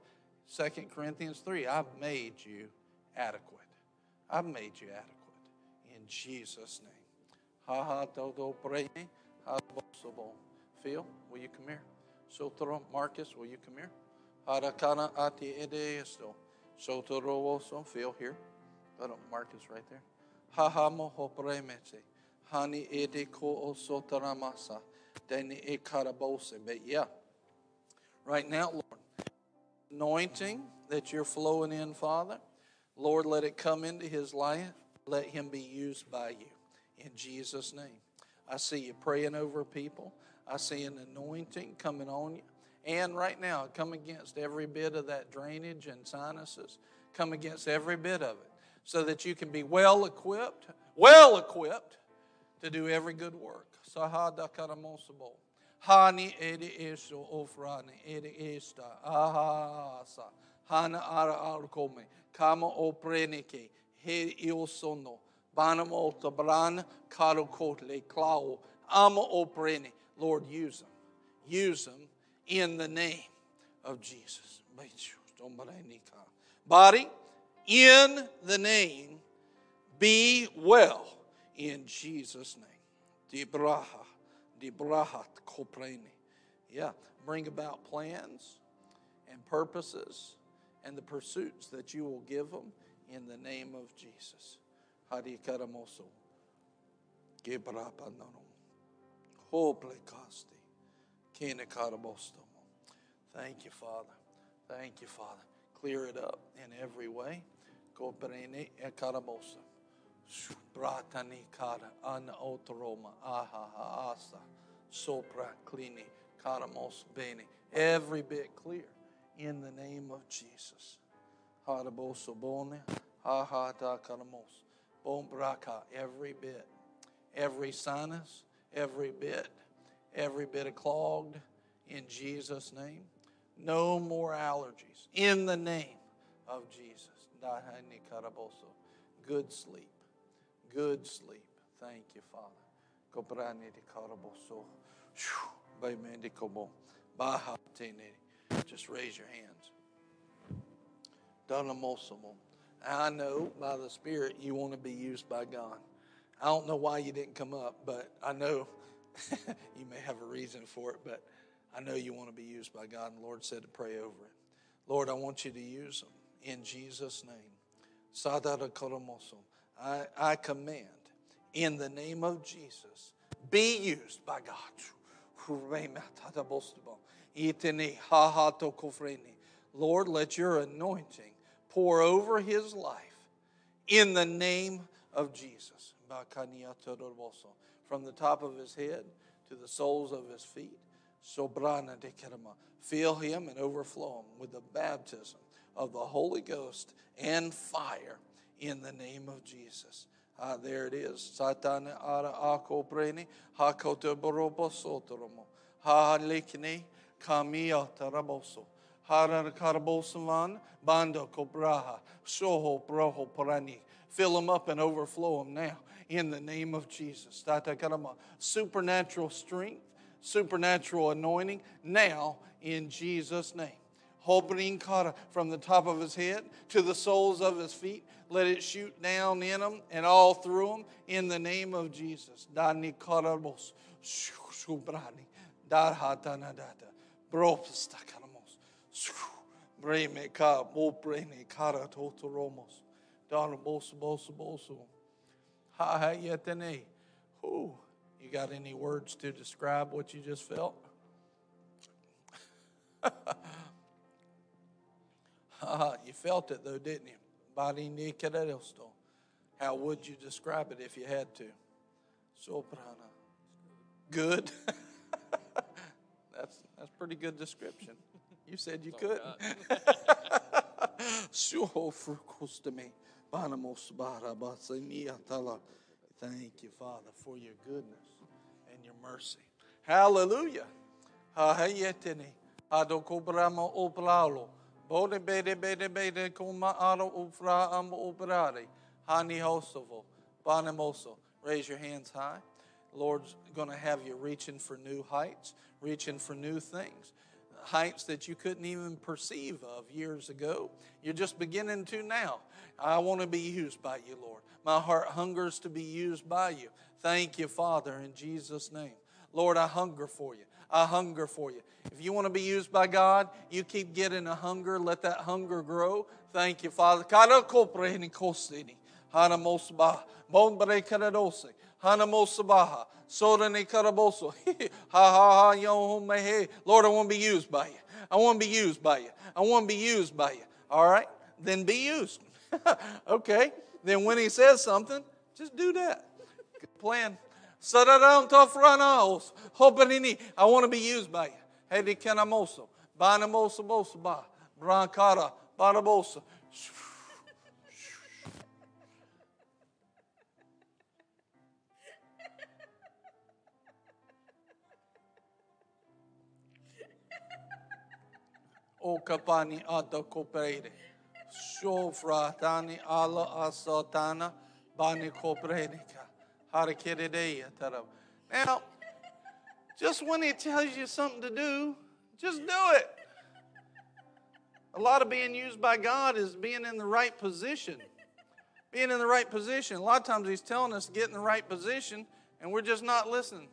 2 Corinthians 3, I've made you adequate. I've made you adequate Jesus' name. Ha ha do do pray. Ha Phil, will you come here? Sotoro Marcus, will you come here? Harakana ati ede esto. Sotoro also, Phil here. Oh, Marcus right there. Ha ha moho premete. Hani ede ko o sotaramasa. Deni e karabose. But yeah, right now, Lord, anointing that you're flowing in, Father, Lord, let it come into his life let him be used by you in Jesus' name. I see you praying over people. I see an anointing coming on you. And right now, come against every bit of that drainage and sinuses. Come against every bit of it so that you can be well equipped, well equipped to do every good work. Hani edi eso ofrani edi esta. Ahasa. Hana ara arkome. Kama oprenike he iosono. Banamo tabran clau. Ama oprene. Lord, use them. Use them in the name of Jesus. Body, in the name, be well in Jesus' name. Dibraha, dibrahat koprene. Yeah, bring about plans and purposes and the pursuits that you will give them in the name of Jesus. Hari karamoso. Gebrapanono. Hoplekasti. Kinekarabostomo. Thank you, Father. Thank you, Father. Clear it up in every way. Koperene ekarabosa. Bratani kara an otroma aha asa sopra clini karamos bene. Every bit clear in the name of Jesus. Every bit, every sinus, every bit, every bit of clogged in Jesus' name. No more allergies in the name of Jesus. Good sleep. Good sleep. Thank you, Father. Just raise your Dunamosamo. I know by the Spirit you want to be used by God. I don't know why you didn't come up, but I know you may have a reason for it, but I know you want to be used by God, and the Lord said to pray over it. Lord, I want you to use them in Jesus' name. I, I command in the name of Jesus, be used by God. Lord, let your anointing pour over his life in the name of Jesus. From the top of his head to the soles of his feet. Fill him and overflow him with the baptism of the Holy Ghost and fire in the name of Jesus. Ah, there it is. Satana ara ako preni hakote borobo sotoromo. Ha likni taraboso. Harar karabosavan bando kobraha. Soho broho parani. Fill them up and overflow them now in the name of Jesus. Supernatural strength, supernatural anointing now in Jesus' name. From the top of his head to the soles of his feet, let it shoot down in them and all through them in the name of Jesus. Dani karabos, shubrani, darhatanadata, bropastakaramos, breme ka, boprene kara totoromos, darabos, bos, bosu. Ha yetene. Ooh, you got any words to describe what you just felt? you felt it though, didn't you? How would you describe it if you had to? Soprana. Good. that's that's pretty good description. You said you could. Sure for custom. Bana mo subara ba sani atala. Thank you, Father, for your goodness and your mercy. Hallelujah. Bode bede bede bede kuma aro ufra am ubrari. Hani hosovo. Banemoso. Raise your hands high. Lord's going to have you reaching for new heights, reaching for new things. Heights that you couldn't even perceive of years ago. You're just beginning to now. I want to be used by you, Lord. My heart hungers to be used by you. Thank you, Father, in Jesus' name. Lord, I hunger for you. I hunger for you. If you want to be used by God, you keep getting a hunger. Let that hunger grow. Thank you, Father. Lord, I want to be used by you. I want to be used by you. I want to be used by you. All right? Then be used. okay? Then when he says something, just do that. Good plan. I want to be used by you. Hedi kenamoso. Banamoso boso ba. Brankara. Banamoso. O kapani ata kopreire. Shofra tani ala asatana bani kopreinika. Now, just when he tells you something to do, just do it. A lot of being used by God is being in the right position. Being in the right position. A lot of times he's telling us to get in the right position, and we're just not listening.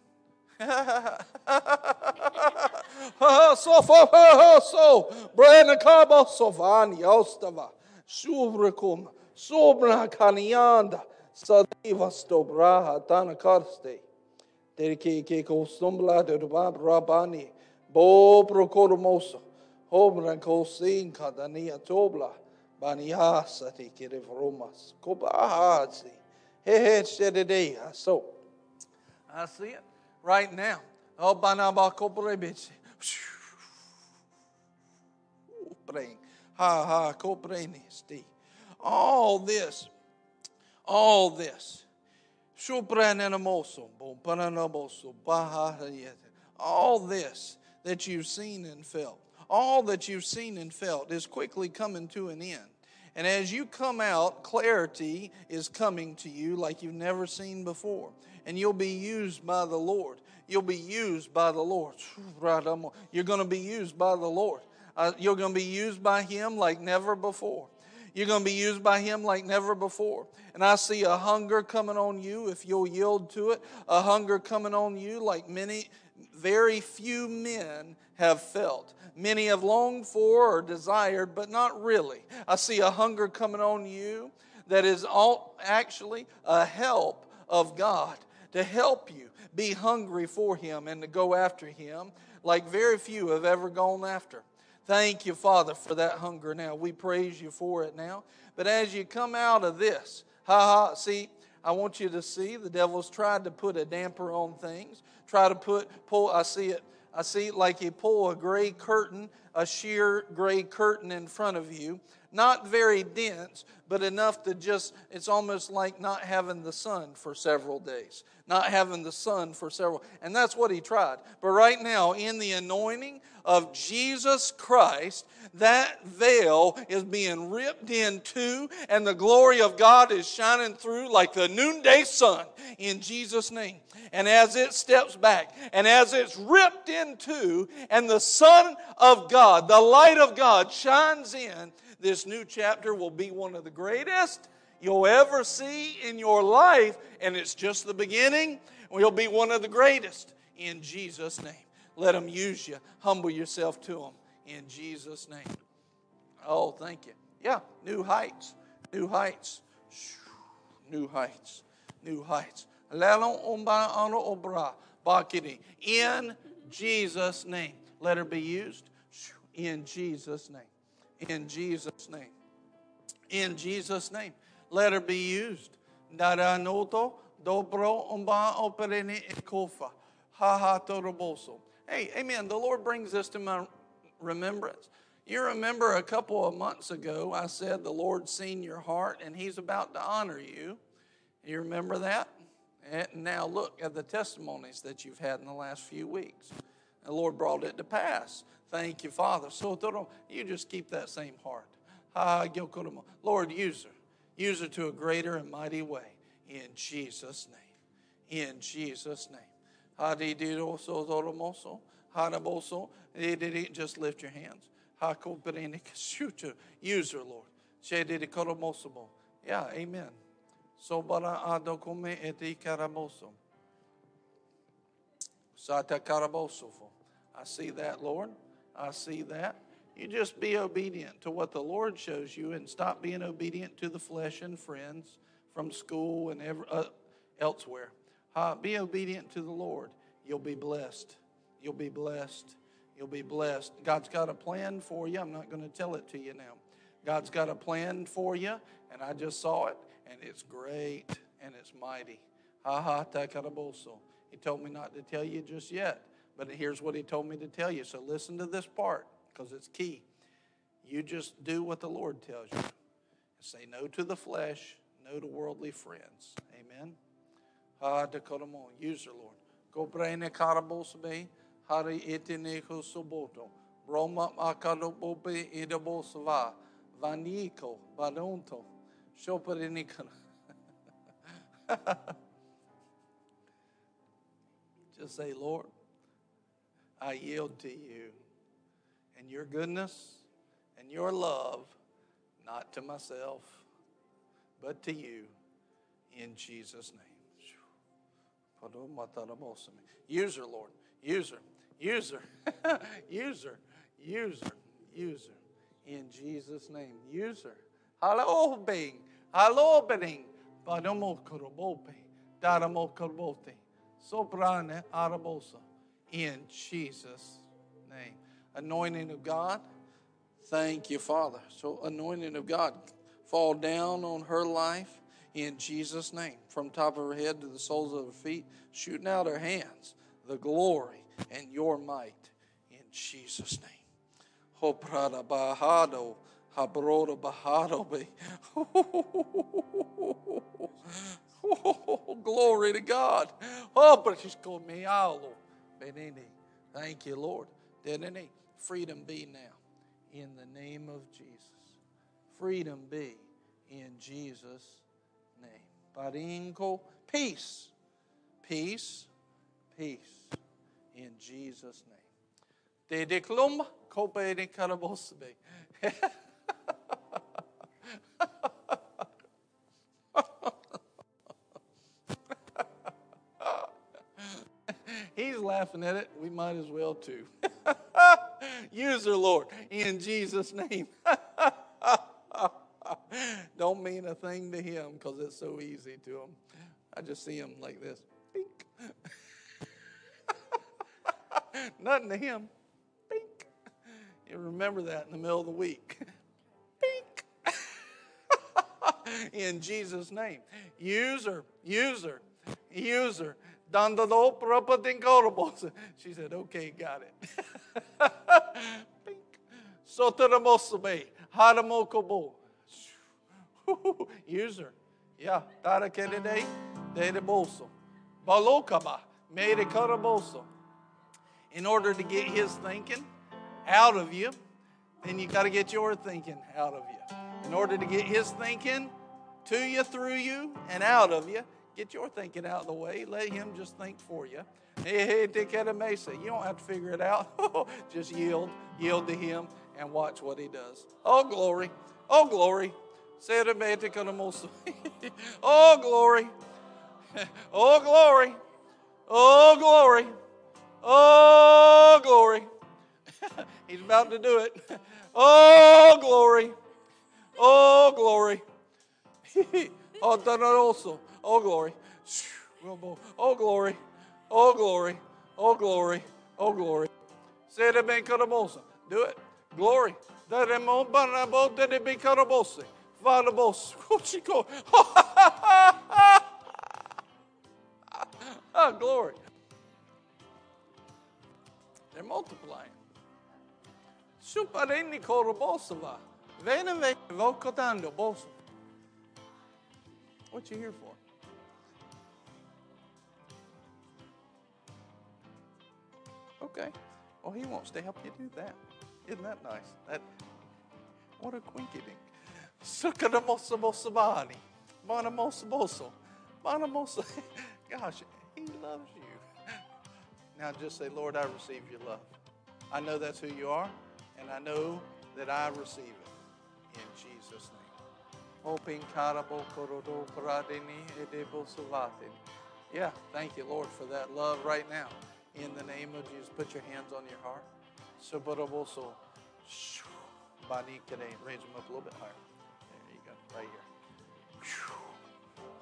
So Brandon Cabo Sovani Ostava Shuvrikum Sobra Kanianda Sadivas dobraha tana karste. Derike ke kostumbla rabani. Bo procoromoso. Homran kosin kadania tobla. Baniasati kirivromas. Kobahazi. He he shededea. So I see it right now. Oh. All this all this. All this that you've seen and felt, all that you've seen and felt is quickly coming to an end. And as you come out, clarity is coming to you like you've never seen before. And you'll be used by the Lord. You'll be used by the Lord. You're going to be used by the Lord. Uh, you're going to be used by Him like never before. You're going to be used by Him like never before. And I see a hunger coming on you if you'll yield to it, a hunger coming on you like many, very few men have felt. Many have longed for or desired, but not really. I see a hunger coming on you that is all actually a help of God to help you be hungry for Him and to go after Him like very few have ever gone after. Thank you, Father, for that hunger now. We praise you for it now. But as you come out of this, ha ha, see, I want you to see the devil's tried to put a damper on things, try to put, pull, I see it, I see it like you pull a gray curtain a sheer gray curtain in front of you. Not very dense, but enough to just, it's almost like not having the sun for several days. Not having the sun for several, and that's what he tried. But right now, in the anointing of Jesus Christ, that veil is being ripped in two, and the glory of God is shining through like the noonday sun in Jesus' name. And as it steps back, and as it's ripped in two, and the Son of God, the light of God, shines in, this new chapter will be one of the greatest you'll ever see in your life, and it's just the beginning. We'll be one of the greatest in Jesus' name. Let Him use you. Humble yourself to Him in Jesus' name. Oh, thank you. Yeah, new heights, new heights, new heights, new heights. In Jesus' name. Let her be used in Jesus' name. In Jesus' name. In Jesus' name. Let her be used. Dobro. Ha ha. Hey, amen. The Lord brings this to my remembrance. You remember a couple of months ago, I said the Lord's seen your heart and He's about to honor you. You remember that? And now look at the testimonies that you've had in the last few weeks. The Lord brought it to pass. Thank you, Father. So you just keep that same heart. Lord, use her. Use her to a greater and mighty way. In Jesus' name. In Jesus' name. Just lift your hands. Use her, Lord. Yeah, amen. Sobara. I see that, Lord. I see that. You just be obedient to what the Lord shows you and stop being obedient to the flesh and friends from school and ever, uh, elsewhere. Uh, be obedient to the Lord. You'll be blessed. You'll be blessed. You'll be blessed. God's got a plan for you. I'm not going to tell it to you now. God's got a plan for you, and I just saw it, and it's great and it's mighty. Ha ha takaraboso. He told me not to tell you just yet, but here's what he told me to tell you. So listen to this part because it's key. You just do what the Lord tells you. Say no to the flesh, no to worldly friends. Amen. Ha dekodomo. Use her, Lord. Go braine karabosbe. Hari etineko soboto. Roma akadobobe idabosva. Vaniko. Badonto. Shoperinikana. Just say, Lord, I yield to you and your goodness and your love, not to myself, but to you, in Jesus' name. Use her, Lord. Use her. Use her. use her. Use her. Use her. In Jesus' name. Use her. Hello, being. Hello, being. Padomo korobope. Daramo korobote. Soprane arabosa. In Jesus' name. Anointing of God. Thank you, Father. So, anointing of God fall down on her life in Jesus' name. From top of her head to the soles of her feet, shooting out her hands, the glory and your might in Jesus' name. Oh, Prada Bahado, Habroda Bahado. Oh, glory to God. Oh, but she's called me Alo. Thank you, Lord. Freedom be now in the name of Jesus. Freedom be in Jesus' name. Parinko, peace. Peace, peace in Jesus' name. Dediklum kope de karabosbe. laughing at it. We might as well too. Use her, Lord, in Jesus' name. Don't mean a thing to him because it's so easy to him. I just see him like this. Nothing to him. Pink. You remember that in the middle of the week. Pink. in Jesus' name. Use her. Use her. Use her. She said, okay, got it. Pink. Sotoramosome. Haramokobo. User. Yeah. Tara Kennedy. De bolso. Balokaba. Made a. In order to get his thinking out of you, then you got to get your thinking out of you. In order to get his thinking to you, through you, and out of you, get your thinking out of the way. Let him just think for you. A. You don't have to figure it out. just yield, yield to him, and watch what he does. Oh, glory. Oh, glory. Oh, oh, glory. Oh, glory. Oh, glory. Oh, glory. He's about to do it. Oh, glory. Oh, glory. oh, also. Oh, glory. Oh, glory. Oh, glory. Oh, glory. Oh, glory. Say it again, Do it. Glory. Oh, glory. They're multiplying. Supareni korobosava. Veneve vocotando bosa. What you here for? Okay. Well, he wants to help you do that. Isn't that nice? That what a quinky dink. Sukadamosamosabani. Bonamosaboso. Bonamosa. Gosh, he loves you. Now just say, Lord, I receive your love. I know that's who you are, and I know that I receive it in Jesus' name. Yeah, thank you, Lord, for that love right now. In the name of Jesus, put your hands on your heart. Raise them up a little bit higher. There you go, right here.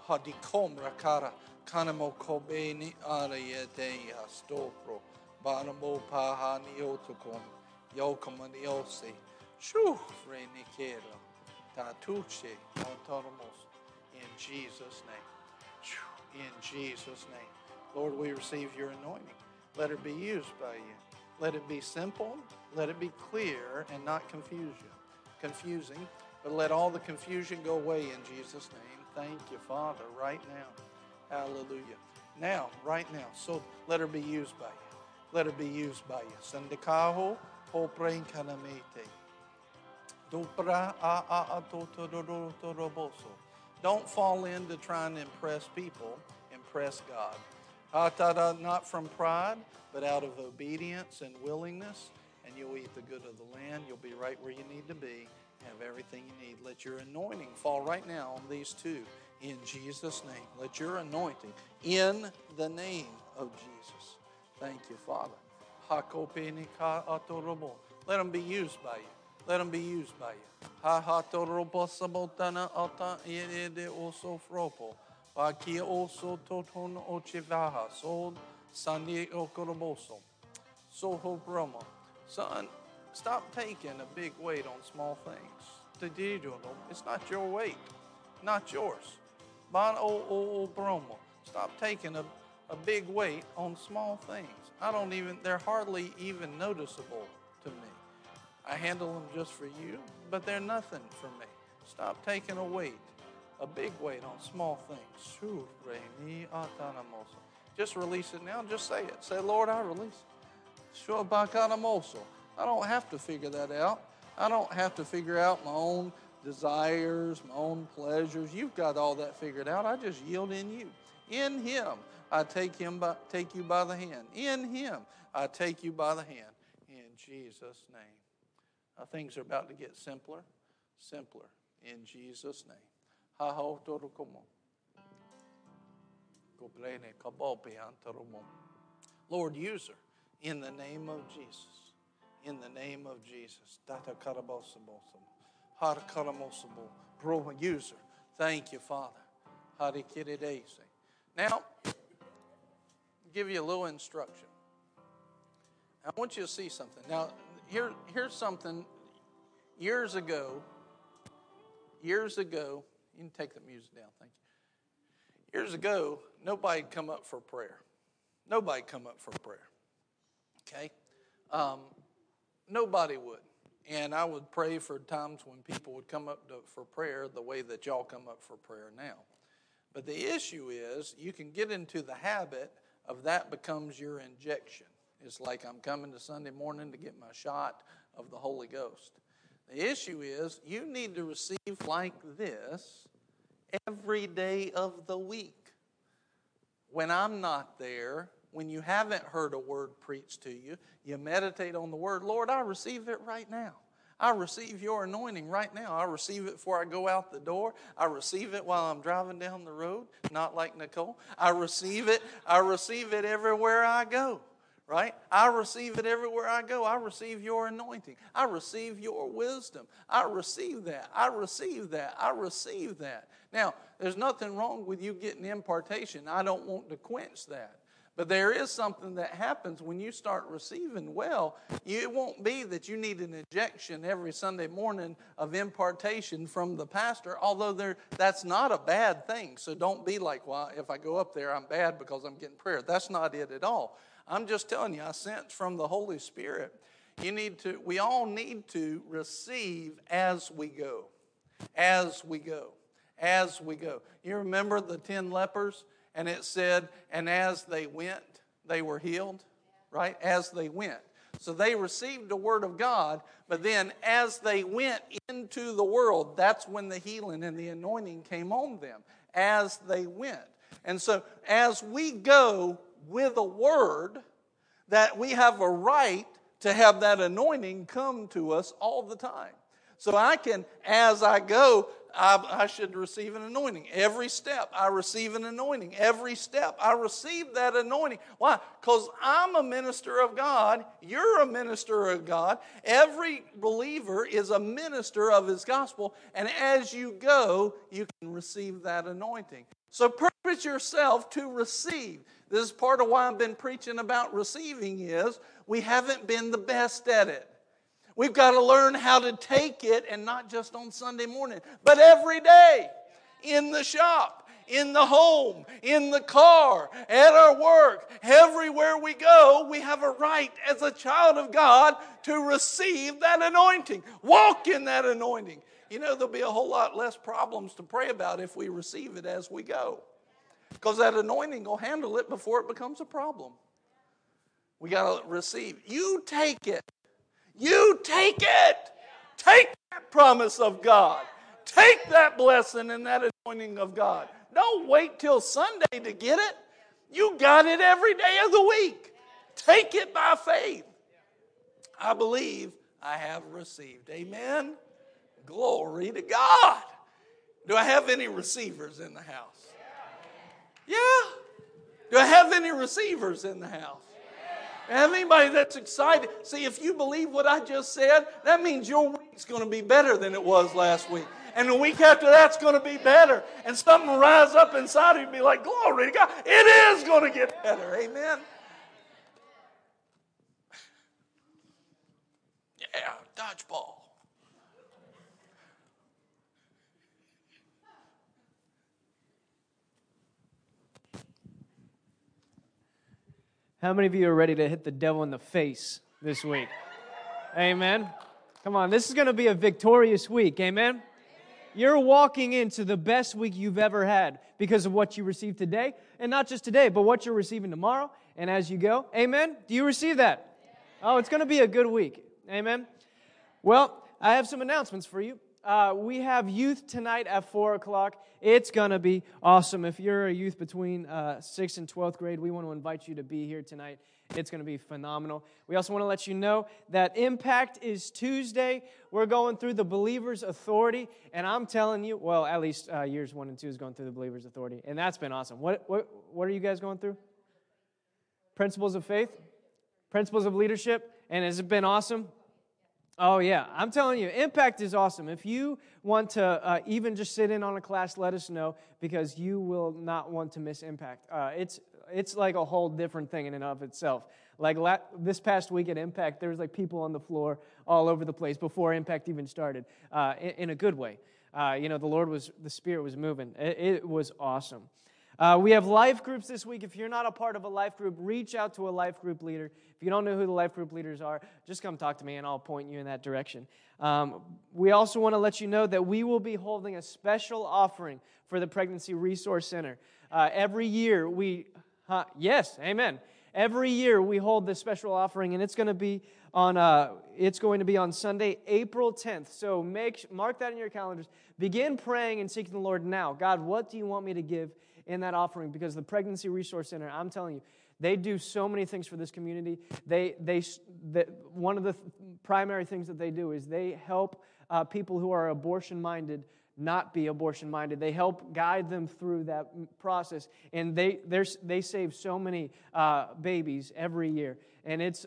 Hadikom rakara. Kanamo kobeni arayeteya stopro. Banamo pahani otokom. Yokamani ose. Shoo, renikera. Tatuche. Autoromos. In Jesus' name. In Jesus' name. Lord, we receive your anointing. Let it be used by you. Let it be simple. Let it be clear and not confusion. Confusing. But let all the confusion go away in Jesus' name. Thank you, Father, right now. Hallelujah. Now, right now. So let her be used by you. Let her be used by you. Sandikaho poprain kanamete. Dopra a a a Don't fall into trying to impress people. Impress God. Not from pride, but out of obedience and willingness. And you'll eat the good of the land. You'll be right where you need to be. Have everything you need. Let your anointing fall right now on these two in Jesus' name. Let your anointing in the name of Jesus. Thank you, Father. Let them be used by you. Let them be used by you. Aki oso toton ochivaha. Sol sandi okoroboso. Soho bromo. Son, stop taking a big weight on small things. It's not your weight, not yours. Bon o o bromo. Stop taking a, a big weight on small things. I don't even, they're hardly even noticeable to me. I handle them just for you, but they're nothing for me. Stop taking a weight, a big weight on small things. Just release it now. Just say it. Say, Lord, I release it. I don't have to figure that out. I don't have to figure out my own desires, my own pleasures. You've got all that figured out. I just yield in you. In Him, I take Him by, take you by the hand. In Him, I take you by the hand. In Jesus' name. Now, things are about to get simpler, simpler. In Jesus' name. Lord, use her in the name of Jesus. In the name of Jesus. Pro user. Thank you, Father. Now, give you a little instruction. I want you to see something. Now, here, here's something. Years ago, years ago, you can take the music down, thank you. Years ago, nobody'd come up for prayer. Nobody'd come up for prayer. Okay? Um, nobody would. And I would pray for times when people would come up to, for prayer the way that y'all come up for prayer now. But the issue is you can get into the habit of that becomes your injection. It's like I'm coming to Sunday morning to get my shot of the Holy Ghost. The issue is you need to receive like this every day of the week. When I'm not there, when you haven't heard a word preached to you, you meditate on the word. Lord, I receive it right now. I receive your anointing right now. I receive it before I go out the door. I receive it while I'm driving down the road, not like Nicole. I receive it. I receive it everywhere I go right? I receive it everywhere I go. I receive your anointing. I receive your wisdom. I receive that. I receive that. I receive that. Now, there's nothing wrong with you getting impartation. I don't want to quench that. But there is something that happens when you start receiving well. It won't be that you need an injection every Sunday morning of impartation from the pastor, although there, that's not a bad thing. So don't be like, well, if I go up there, I'm bad because I'm getting prayer. That's not it at all. I'm just telling you, I sense from the Holy Spirit. You need to, we all need to receive as we go. As we go. As we go. You remember the 10 lepers? And it said, and as they went, they were healed, right? As they went. So they received the word of God, but then as they went into the world, that's when the healing and the anointing came on them. As they went. And so as we go, with a word that we have a right to have that anointing come to us all the time. So I can, as I go, I, I, should receive an anointing. Every step, I receive an anointing. Every step, I receive that anointing. Why? Because I'm a minister of God. You're a minister of God. Every believer is a minister of His gospel. And as you go, you can receive that anointing. So purpose yourself to receive. This is part of why I've been preaching about receiving is we haven't been the best at it. We've got to learn how to take it and not just on Sunday morning, but every day in the shop, in the home, in the car, at our work, everywhere we go, we have a right as a child of God to receive that anointing. Walk in that anointing. You know, there'll be a whole lot less problems to pray about if we receive it as we go. Because that anointing will handle it before it becomes a problem. We got to receive. You take it. You take it. Take that promise of God. Take that blessing and that anointing of God. Don't wait till Sunday to get it. You got it every day of the week. Take it by faith. I believe I have received. Amen. Glory to God. Do I have any receivers in the house? Yeah. Do I have any receivers in the house? Have anybody that's excited? See, if you believe what I just said, that means your week's going to be better than it was last week. And the week after that's going to be better. And something will rise up inside of you and be like, glory to God. It is going to get better. Amen. Yeah, dodgeball. How many of you are ready to hit the devil in the face this week? Amen. Come on, this is going to be a victorious week. Amen. You're walking into the best week you've ever had because of what you received today. And not just today, but what you're receiving tomorrow and as you go. Amen. Do you receive that? Oh, it's going to be a good week. Amen. Well, I have some announcements for you. Uh, we have youth tonight at 4 o'clock. It's going to be awesome. If you're a youth between uh, 6th and 12th grade, we want to invite you to be here tonight. It's going to be phenomenal. We also want to let you know that Impact is Tuesday. We're going through the Believer's Authority, and I'm telling you, well, at least uh, years one and two is going through the Believer's Authority, and that's been awesome. What, what, what are you guys going through? Principles of faith, principles of leadership, and has it been awesome? Oh, yeah. I'm telling you, impact is awesome. If you want to uh, even just sit in on a class, let us know because you will not want to miss impact. Uh, it's, it's like a whole different thing in and of itself. Like la- this past week at Impact, there was like people on the floor all over the place before Impact even started, uh, in, in, a good way. Uh, you know, the Lord was, the Spirit was moving. It, it was awesome. Uh, we have life groups this week. If you're not a part of a life group, reach out to a life group leader. If you don't know who the life group leaders are, just come talk to me and I'll point you in that direction. Um, we also want to let you know that we will be holding a special offering for the Pregnancy Resource Center. Uh, every year we, huh, yes, amen. Every year we hold this special offering, and it's going to be on uh, it's going to be on Sunday, April 10th. So make mark that in your calendars. Begin praying and seeking the Lord now. God, what do you want me to give in that offering? Because the Pregnancy Resource Center, I'm telling you, they do so many things for this community. They, they, they one of the th- primary things that they do is they help uh, people who are abortion minded not be abortion minded. They help guide them through that process, and they, they save so many uh, babies every year. And it's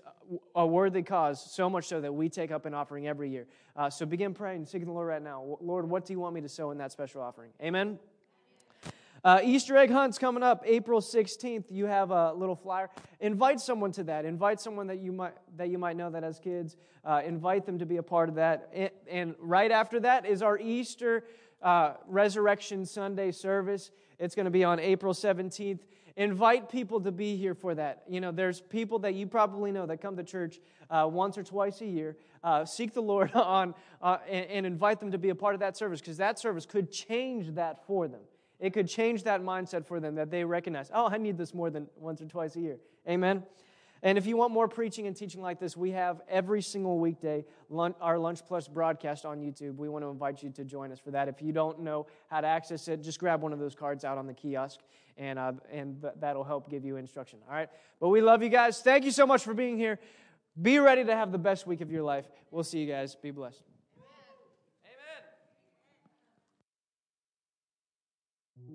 a worthy cause, so much so that we take up an offering every year. Uh, so begin praying, seeking the Lord right now. Lord, what do you want me to sow in that special offering? Amen. Uh, Easter egg hunt's coming up April 16th. You have a little flyer. Invite someone to that. Invite someone that you might that you might know that has kids. Uh, invite them to be a part of that. And, and right after that is our Easter uh, Resurrection Sunday service. It's going to be on April 17th. Invite people to be here for that. You know, there's people that you probably know that come to church uh, once or twice a year. Uh, seek the Lord on uh, and, and invite them to be a part of that service because that service could change that for them. It could change that mindset for them that they recognize, oh, I need this more than once or twice a year. Amen. And if you want more preaching and teaching like this, we have every single weekday our Lunch Plus broadcast on YouTube. We want to invite you to join us for that. If you don't know how to access it, just grab one of those cards out on the kiosk, and, uh, and that'll help give you instruction. All right? But we love you guys. Thank you so much for being here. Be ready to have the best week of your life. We'll see you guys. Be blessed.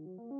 Amen.